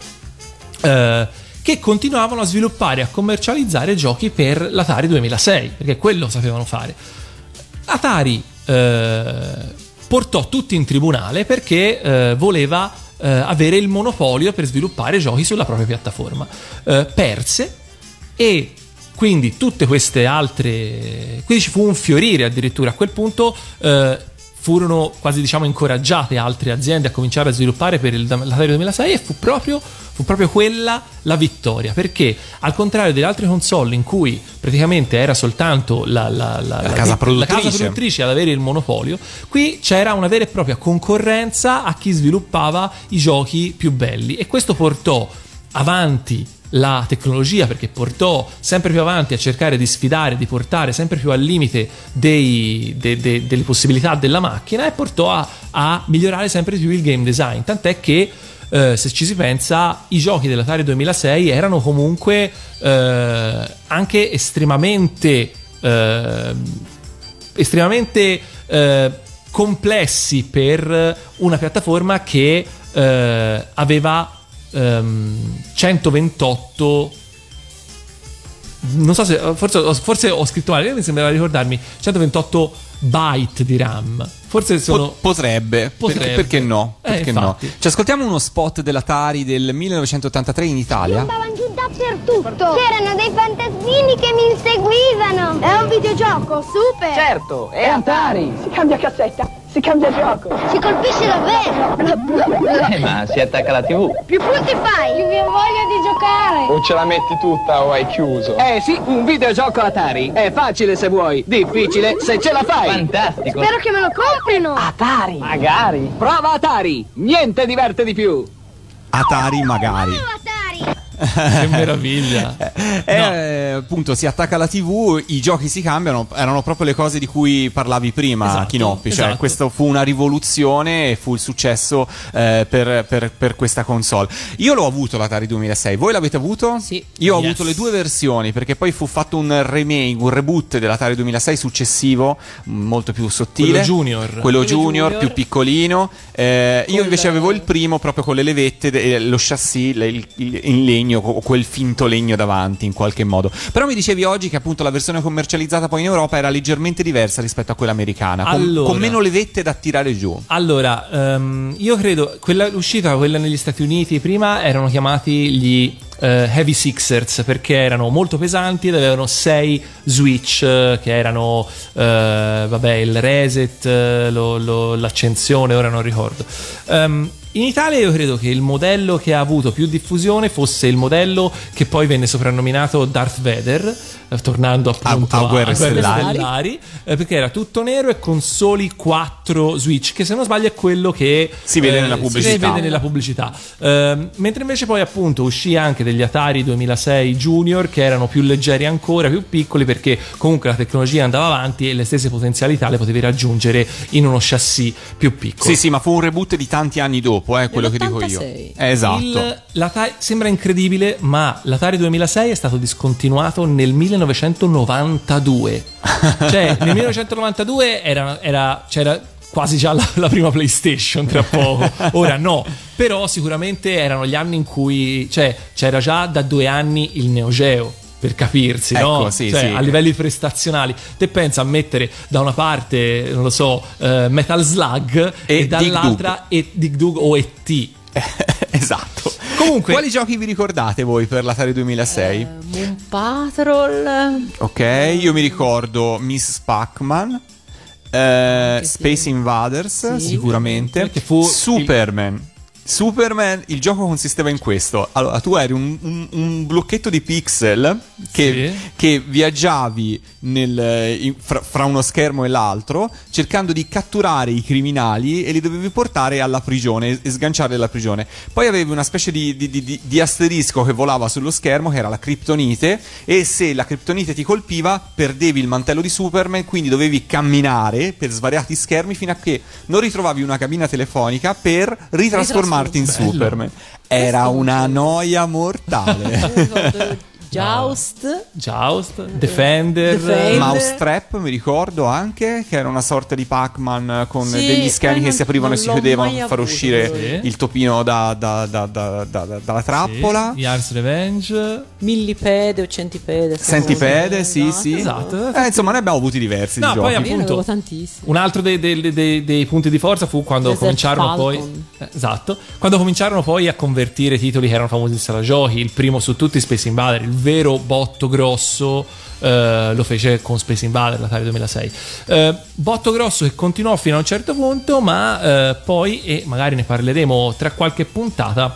[SPEAKER 1] eh, che continuavano a sviluppare e a commercializzare giochi per l'Atari 2006, perché quello sapevano fare. Atari eh, portò tutti in tribunale perché eh, voleva eh, avere il monopolio per sviluppare giochi sulla propria piattaforma. Perse e quindi tutte queste altre quindi ci fu un fiorire addirittura a quel punto eh, furono quasi diciamo incoraggiate altre aziende a cominciare a sviluppare per il l'Atari 2006 e fu proprio, fu proprio quella la vittoria perché al contrario delle altre console in cui praticamente era soltanto la, la- la- la-
[SPEAKER 2] casa
[SPEAKER 1] la
[SPEAKER 2] produttrice.
[SPEAKER 1] casa produttrice ad avere il monopolio qui c'era una vera e propria concorrenza a chi sviluppava i giochi più belli e questo portò avanti la tecnologia perché portò sempre più avanti a cercare di sfidare, di portare sempre più al limite dei- de- de- delle possibilità della macchina e portò a, a migliorare sempre più il game design. Tant'è che eh, se ci si pensa, i giochi dell'Atari 2006 erano comunque eh, anche estremamente, eh, estremamente complessi per una piattaforma che aveva ehm, 128 non so se forse, ho- forse ho scritto male mi sembrava ricordarmi 128 byte di RAM forse sono
[SPEAKER 2] Po- potrebbe,
[SPEAKER 1] Potrebbe.
[SPEAKER 2] Perché, perché no?
[SPEAKER 1] Eh,
[SPEAKER 2] Perché no?
[SPEAKER 1] infatti.
[SPEAKER 2] Ci ascoltiamo uno spot dell'Atari del 1983 in Italia.
[SPEAKER 5] Andavano giù dappertutto. C'erano dei fantasmini che mi inseguivano. È un videogioco, super.
[SPEAKER 11] Certo, è Atari. Si cambia cassetta, si cambia gioco.
[SPEAKER 5] Si colpisce davvero.
[SPEAKER 11] Eh, ma si attacca la TV.
[SPEAKER 5] Più punti fai. Più vi ho voglia di giocare.
[SPEAKER 11] O ce la metti tutta o hai chiuso. Eh sì, un videogioco Atari. È facile se vuoi, difficile se ce la fai. Fantastico.
[SPEAKER 5] Spero che me lo comprino.
[SPEAKER 11] Atari. Magari. Prova Atari. Niente diverte di più.
[SPEAKER 2] Atari magari.
[SPEAKER 5] Atari.
[SPEAKER 1] che meraviglia.
[SPEAKER 2] Eh, appunto si attacca alla TV, i giochi si cambiano, erano proprio le cose di cui parlavi prima,
[SPEAKER 1] Esatto,
[SPEAKER 2] Chinoppi. Cioè,
[SPEAKER 1] esatto.
[SPEAKER 2] questo fu una rivoluzione e fu il successo eh, per, per- per questa console. Io l'ho avuto l'Atari 2006, voi l'avete avuto?
[SPEAKER 3] Sì.
[SPEAKER 2] Io ho
[SPEAKER 1] Yes.
[SPEAKER 2] avuto le due versioni perché poi fu fatto un remake, un reboot dell'Atari 2006 successivo, molto più sottile.
[SPEAKER 1] Quello junior.
[SPEAKER 2] Quello
[SPEAKER 3] Quello
[SPEAKER 2] junior,
[SPEAKER 3] junior.
[SPEAKER 2] più piccolino. Eh, io invece avevo il primo proprio con le levette, lo chassis il- il- in legno, o quel finto legno davanti in qualche modo. Però mi dicevi oggi che appunto la versione commercializzata poi in Europa era leggermente diversa rispetto a quella americana, con,
[SPEAKER 1] Allora.
[SPEAKER 2] con meno levette da tirare giù.
[SPEAKER 1] Allora, ehm, io credo quella l'uscita, quella negli Stati Uniti prima erano chiamati gli eh, Heavy Sixers perché erano molto pesanti ed avevano sei switch eh, che erano eh, vabbè, il reset, lo- lo- l'accensione, ora non ricordo. Ehm, in Italia io credo che il modello che ha avuto più diffusione fosse il modello che poi venne soprannominato Darth Vader, eh, tornando appunto
[SPEAKER 2] a Guerre Stellari.
[SPEAKER 1] Stellari, eh, perché era tutto nero e con soli quattro switch, che se non sbaglio è quello che
[SPEAKER 2] Si vede nella
[SPEAKER 1] si
[SPEAKER 2] pubblicità.
[SPEAKER 1] vede nella pubblicità. Ehm, mentre invece poi appunto uscì anche degli Atari 2006 Junior che erano più leggeri ancora, più piccoli perché comunque la tecnologia andava avanti e le stesse potenzialità le potevi raggiungere in uno chassis più piccolo.
[SPEAKER 2] Sì, sì, ma fu un reboot di tanti anni dopo, eh, quello che dico io.
[SPEAKER 3] Nell'86.
[SPEAKER 2] Eh, esatto.
[SPEAKER 1] Il- l'Atari- sembra incredibile, ma l'Atari 2006 è stato discontinuato nel 1992. cioè, nel 1992 era, era- c'era quasi già la, la prima PlayStation tra poco. Ora no, però sicuramente erano gli anni in cui cioè, c'era già da due anni il Neo Geo. Per capirsi, no?
[SPEAKER 2] Ecco, sì,
[SPEAKER 1] Cioè,
[SPEAKER 2] sì.
[SPEAKER 1] a livelli prestazionali, te pensa a mettere da una parte, non lo so, eh, Metal Slug e,
[SPEAKER 2] E
[SPEAKER 1] dall'altra e Dig Dug o ET.
[SPEAKER 2] esatto.
[SPEAKER 1] Comunque,
[SPEAKER 2] Quali giochi vi ricordate voi per l'Atari 2006?
[SPEAKER 3] Moon Patrol.
[SPEAKER 2] Ok, io mi ricordo Miss Pac-Man. eh, Space Invaders
[SPEAKER 3] Sì.
[SPEAKER 2] sicuramente
[SPEAKER 1] Che fu
[SPEAKER 2] Superman il gioco consisteva in questo allora tu eri un, un- un blocchetto di pixel che,
[SPEAKER 1] Sì.
[SPEAKER 2] che viaggiavi nel- in- fra, fra uno schermo e l'altro cercando di catturare i criminali e li dovevi portare alla prigione e sganciarli dalla prigione poi avevi una specie di, di- di- di- asterisco che volava sullo schermo che era la criptonite e se la criptonite ti colpiva perdevi il mantello di Superman quindi dovevi camminare per svariati schermi fino a che non ritrovavi una cabina telefonica per ritrasformarti in
[SPEAKER 1] Bello.
[SPEAKER 2] Superman. Era una noia mortale
[SPEAKER 3] Joust.
[SPEAKER 1] Joust, Defender,
[SPEAKER 3] Defender.
[SPEAKER 2] Mousetrap mi ricordo anche che era una sorta di Pac-Man con
[SPEAKER 3] Sì,
[SPEAKER 2] degli schemi
[SPEAKER 3] poi
[SPEAKER 2] che si aprivano e si chiudevano per far uscire
[SPEAKER 1] sì.
[SPEAKER 2] il topino da- da- da- da- da- da- dalla trappola
[SPEAKER 1] Yars Revenge.
[SPEAKER 3] Millipede o centipede.
[SPEAKER 2] Centipede sì sì
[SPEAKER 1] Esatto.
[SPEAKER 2] Eh, insomma ne abbiamo avuti diversi
[SPEAKER 1] No,
[SPEAKER 2] di
[SPEAKER 1] poi appunto
[SPEAKER 3] avevo tantissimi.
[SPEAKER 1] un altro dei, dei- dei- dei punti di forza fu quando
[SPEAKER 3] Desert
[SPEAKER 1] cominciarono poi
[SPEAKER 3] Falcon.
[SPEAKER 1] eh, esatto quando cominciarono poi a convertire titoli che erano famosi in sala giochi il primo su tutti Space Invader il vero botto grosso eh, lo fece con Space Invader l'Atari 2006 Eh, botto grosso che continuò fino a un certo punto ma eh, poi e magari ne parleremo tra qualche puntata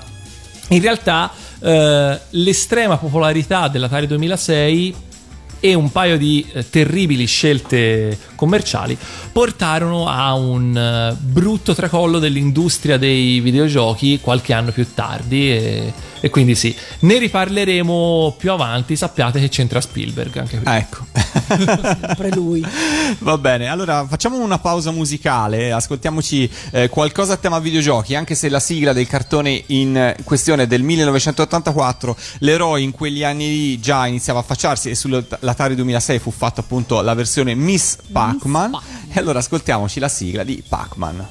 [SPEAKER 1] in realtà eh, l'estrema popolarità dell'Atari 2006 e un paio di terribili scelte commerciali portarono a un eh, brutto tracollo dell'industria dei videogiochi qualche anno più tardi e, e quindi sì, ne riparleremo più avanti, sappiate che c'entra Spielberg anche qui.
[SPEAKER 2] Ah, ecco
[SPEAKER 3] Sempre lui.
[SPEAKER 2] Va bene, allora facciamo una pausa musicale, ascoltiamoci eh, qualcosa a tema videogiochi, anche se la sigla del cartone in questione è del 1984, l'eroe in quegli anni lì già iniziava a affacciarsi e sull'Atari 2006 fu fatta appunto la versione Miss Pac-Man. E allora ascoltiamoci la sigla di Pac-Man.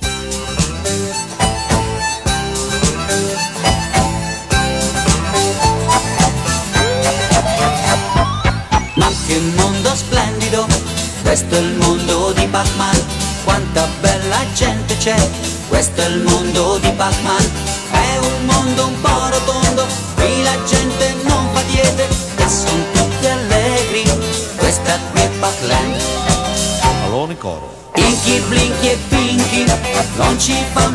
[SPEAKER 12] Ma che mondo splendido, questo è il mondo di Pac-Man, quanta bella gente c'è, questo è il mondo di Pac-Man, è un mondo un po' non ci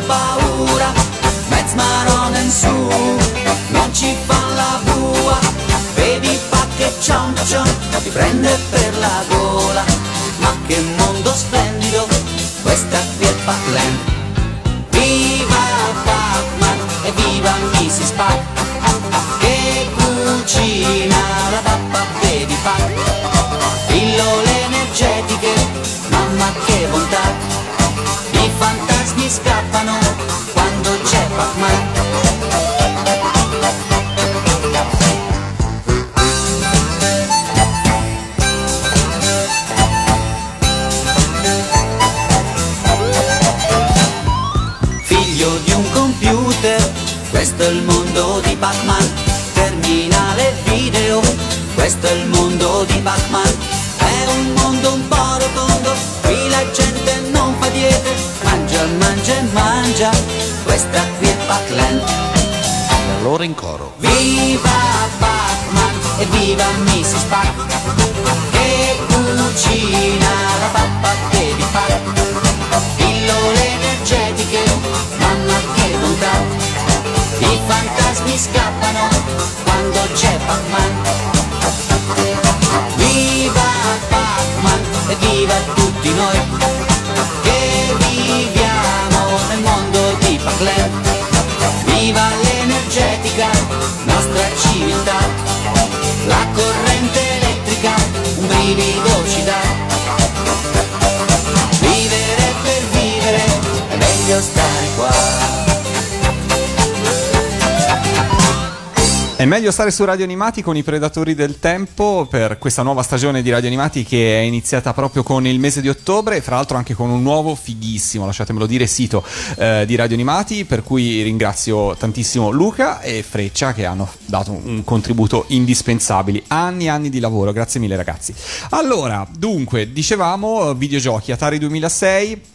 [SPEAKER 12] È meglio stare
[SPEAKER 2] su Radio Animati con i Predatori del Tempo per questa nuova stagione di Radio Animati che è iniziata proprio con il mese di ottobre e fra l'altro anche con un nuovo fighissimo, lasciatemelo dire, sito eh, di Radio Animati per cui ringrazio tantissimo Luca e Freccia che hanno dato un contributo indispensabile. Anni e anni di lavoro, grazie mille ragazzi. Allora, dunque, dicevamo videogiochi Atari 2006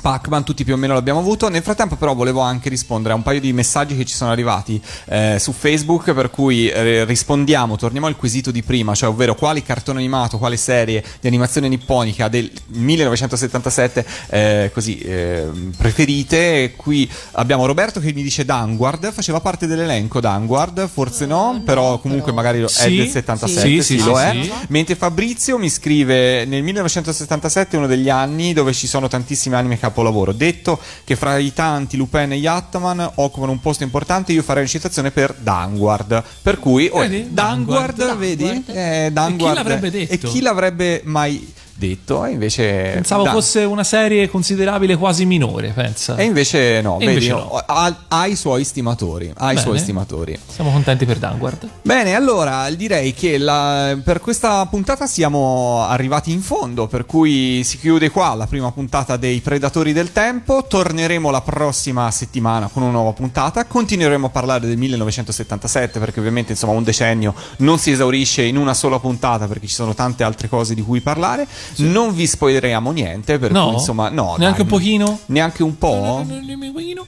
[SPEAKER 2] Pac-Man tutti più o meno l'abbiamo avuto. Nel frattempo, però, volevo anche rispondere a un paio di messaggi che ci sono arrivati eh, su Facebook. Per cui eh, rispondiamo, torniamo al quesito di prima, cioè ovvero quali cartone animato, quale serie di animazione nipponica del 1977 eh, così eh, preferite. Qui abbiamo Roberto che mi dice Danguard, faceva parte dell'elenco Danguard, forse no, però comunque magari lo- è
[SPEAKER 1] Sì,
[SPEAKER 2] del 77,
[SPEAKER 1] sì,
[SPEAKER 2] sì,
[SPEAKER 1] sì,
[SPEAKER 2] lo
[SPEAKER 1] sì,
[SPEAKER 2] è.
[SPEAKER 1] sì.
[SPEAKER 2] Mentre Fabrizio mi scrive nel 1977 è uno degli anni dove ci sono tantissimi anime capolavoro. Detto che fra i tanti Lupin e Yattaman occupano un posto importante, io farei una citazione per Danguard. Per cui, oh,
[SPEAKER 1] Vedi?
[SPEAKER 2] Danguard,
[SPEAKER 1] Danguard.
[SPEAKER 2] vedi? Eh, Danguard.
[SPEAKER 1] l'avrebbe detto?
[SPEAKER 2] E chi l'avrebbe mai detto? E invece
[SPEAKER 1] Pensavo
[SPEAKER 2] Dan-
[SPEAKER 1] fosse una serie considerabile quasi minore, pensa.
[SPEAKER 2] E invece no,
[SPEAKER 1] E
[SPEAKER 2] vedi,
[SPEAKER 1] invece no.
[SPEAKER 2] ha, ha i suoi stimatori, ha i
[SPEAKER 1] Bene.
[SPEAKER 2] suoi stimatori.
[SPEAKER 1] Siamo contenti per Danguard.
[SPEAKER 2] Bene, allora direi che la- per questa puntata siamo arrivati in fondo, per cui si chiude qua la prima puntata dei Predatori del Tempo. Torneremo la prossima settimana con una nuova puntata. Continueremo a parlare del 1977, perché ovviamente insomma un decennio non si esaurisce in una sola puntata, perché ci sono tante altre cose di cui parlare. Non vi spoileriamo niente, per
[SPEAKER 1] No?
[SPEAKER 2] cui insomma, no,
[SPEAKER 1] Neanche
[SPEAKER 2] dai,
[SPEAKER 1] un pochino?
[SPEAKER 2] Neanche un po'?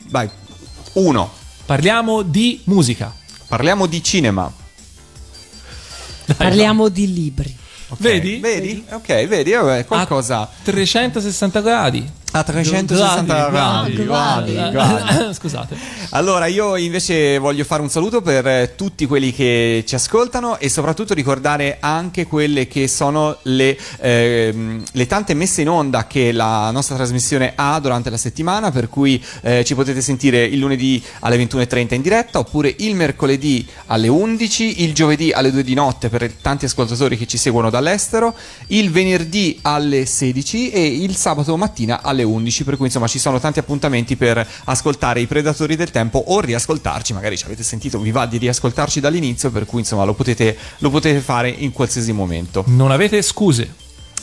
[SPEAKER 2] Vai, uno.
[SPEAKER 1] Parliamo di musica.
[SPEAKER 2] Parliamo di cinema.
[SPEAKER 13] Parliamo di libri.
[SPEAKER 1] Vedi?
[SPEAKER 2] Vedi? Ok, vedi, vabbè, qualcosa.
[SPEAKER 1] 360 gradi.
[SPEAKER 2] A 360 gradi, gradi, gradi.
[SPEAKER 1] Scusate.
[SPEAKER 2] Allora, io invece voglio fare un saluto per eh, tutti quelli che ci ascoltano e soprattutto ricordare anche quelle che sono le, ehm, le tante messe in onda che la nostra trasmissione ha durante la settimana, per cui eh, ci potete sentire il lunedì alle 21.30 in diretta, oppure il mercoledì alle 11, il giovedì alle 2 di notte per tanti ascoltatori che ci seguono dall'estero, il venerdì alle 16 e il sabato mattina alle 11, per cui insomma ci sono tanti appuntamenti per ascoltare i Predatori del Tempo o riascoltarci, magari ci avete sentito, vi va di riascoltarci dall'inizio, per cui insomma lo potete, lo potete fare in qualsiasi momento.
[SPEAKER 1] Non avete scuse.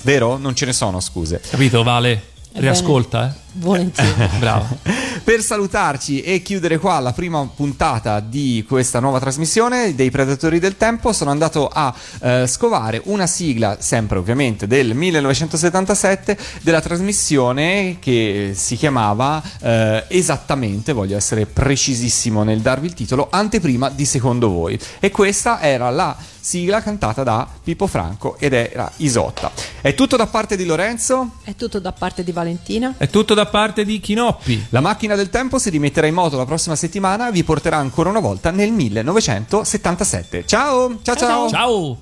[SPEAKER 2] Vero? Non ce ne sono scuse.
[SPEAKER 1] Capito, Vale? Riascolta, eh.
[SPEAKER 13] Volentieri.
[SPEAKER 1] Bravo.
[SPEAKER 2] Per salutarci e chiudere qua la prima puntata di questa nuova trasmissione dei Predatori del Tempo, sono andato a eh, scovare una sigla, sempre ovviamente del 1977, della trasmissione che si chiamava eh, esattamente, voglio essere precisissimo nel darvi il titolo, Anteprima di Secondo Voi. E questa era la sigla cantata da Pippo Franco ed era Isotta. È tutto da parte di Lorenzo.
[SPEAKER 13] È tutto da parte di Valentina.
[SPEAKER 1] È tutto da parte di Chinoppi.
[SPEAKER 2] La macchina del tempo si rimetterà in moto la prossima settimana e vi porterà ancora una volta nel 1977. Ciao, ciao, ciao.
[SPEAKER 1] Ciao.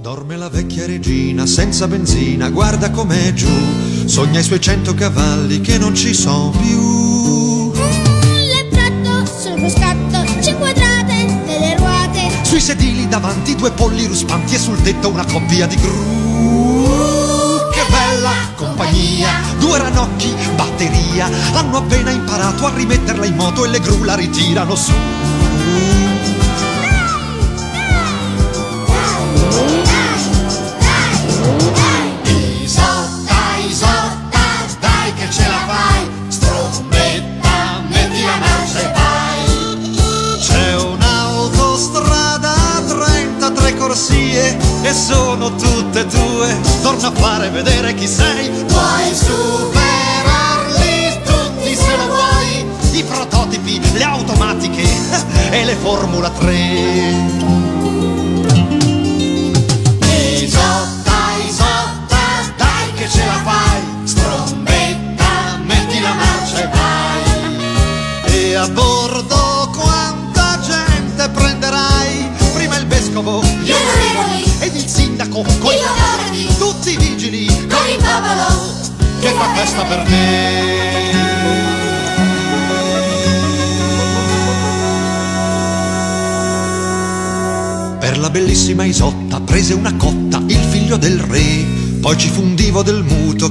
[SPEAKER 14] Dorme la vecchia regina senza benzina, guarda com'è giù, sogna i suoi cento cavalli che non ci sono più. Sui sedili davanti due polli ruspanti e sul tetto una coppia di gru. Che bella compagnia, due ranocchi, batteria, hanno appena imparato a rimetterla in moto e le gru la ritirano su.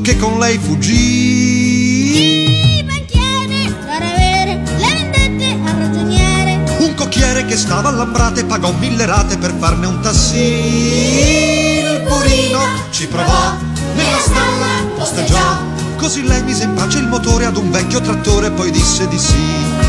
[SPEAKER 15] che con
[SPEAKER 14] lei fuggì.
[SPEAKER 5] Chi mantiene per avere le vendette a ragioniere.
[SPEAKER 14] Un cocchiere che stava all'ambrate pagò mille rate per farne un tassì. Il burino ci provò, nella stalla posteggiò. Così lei mise in pace il motore ad un vecchio trattore, poi disse di sì.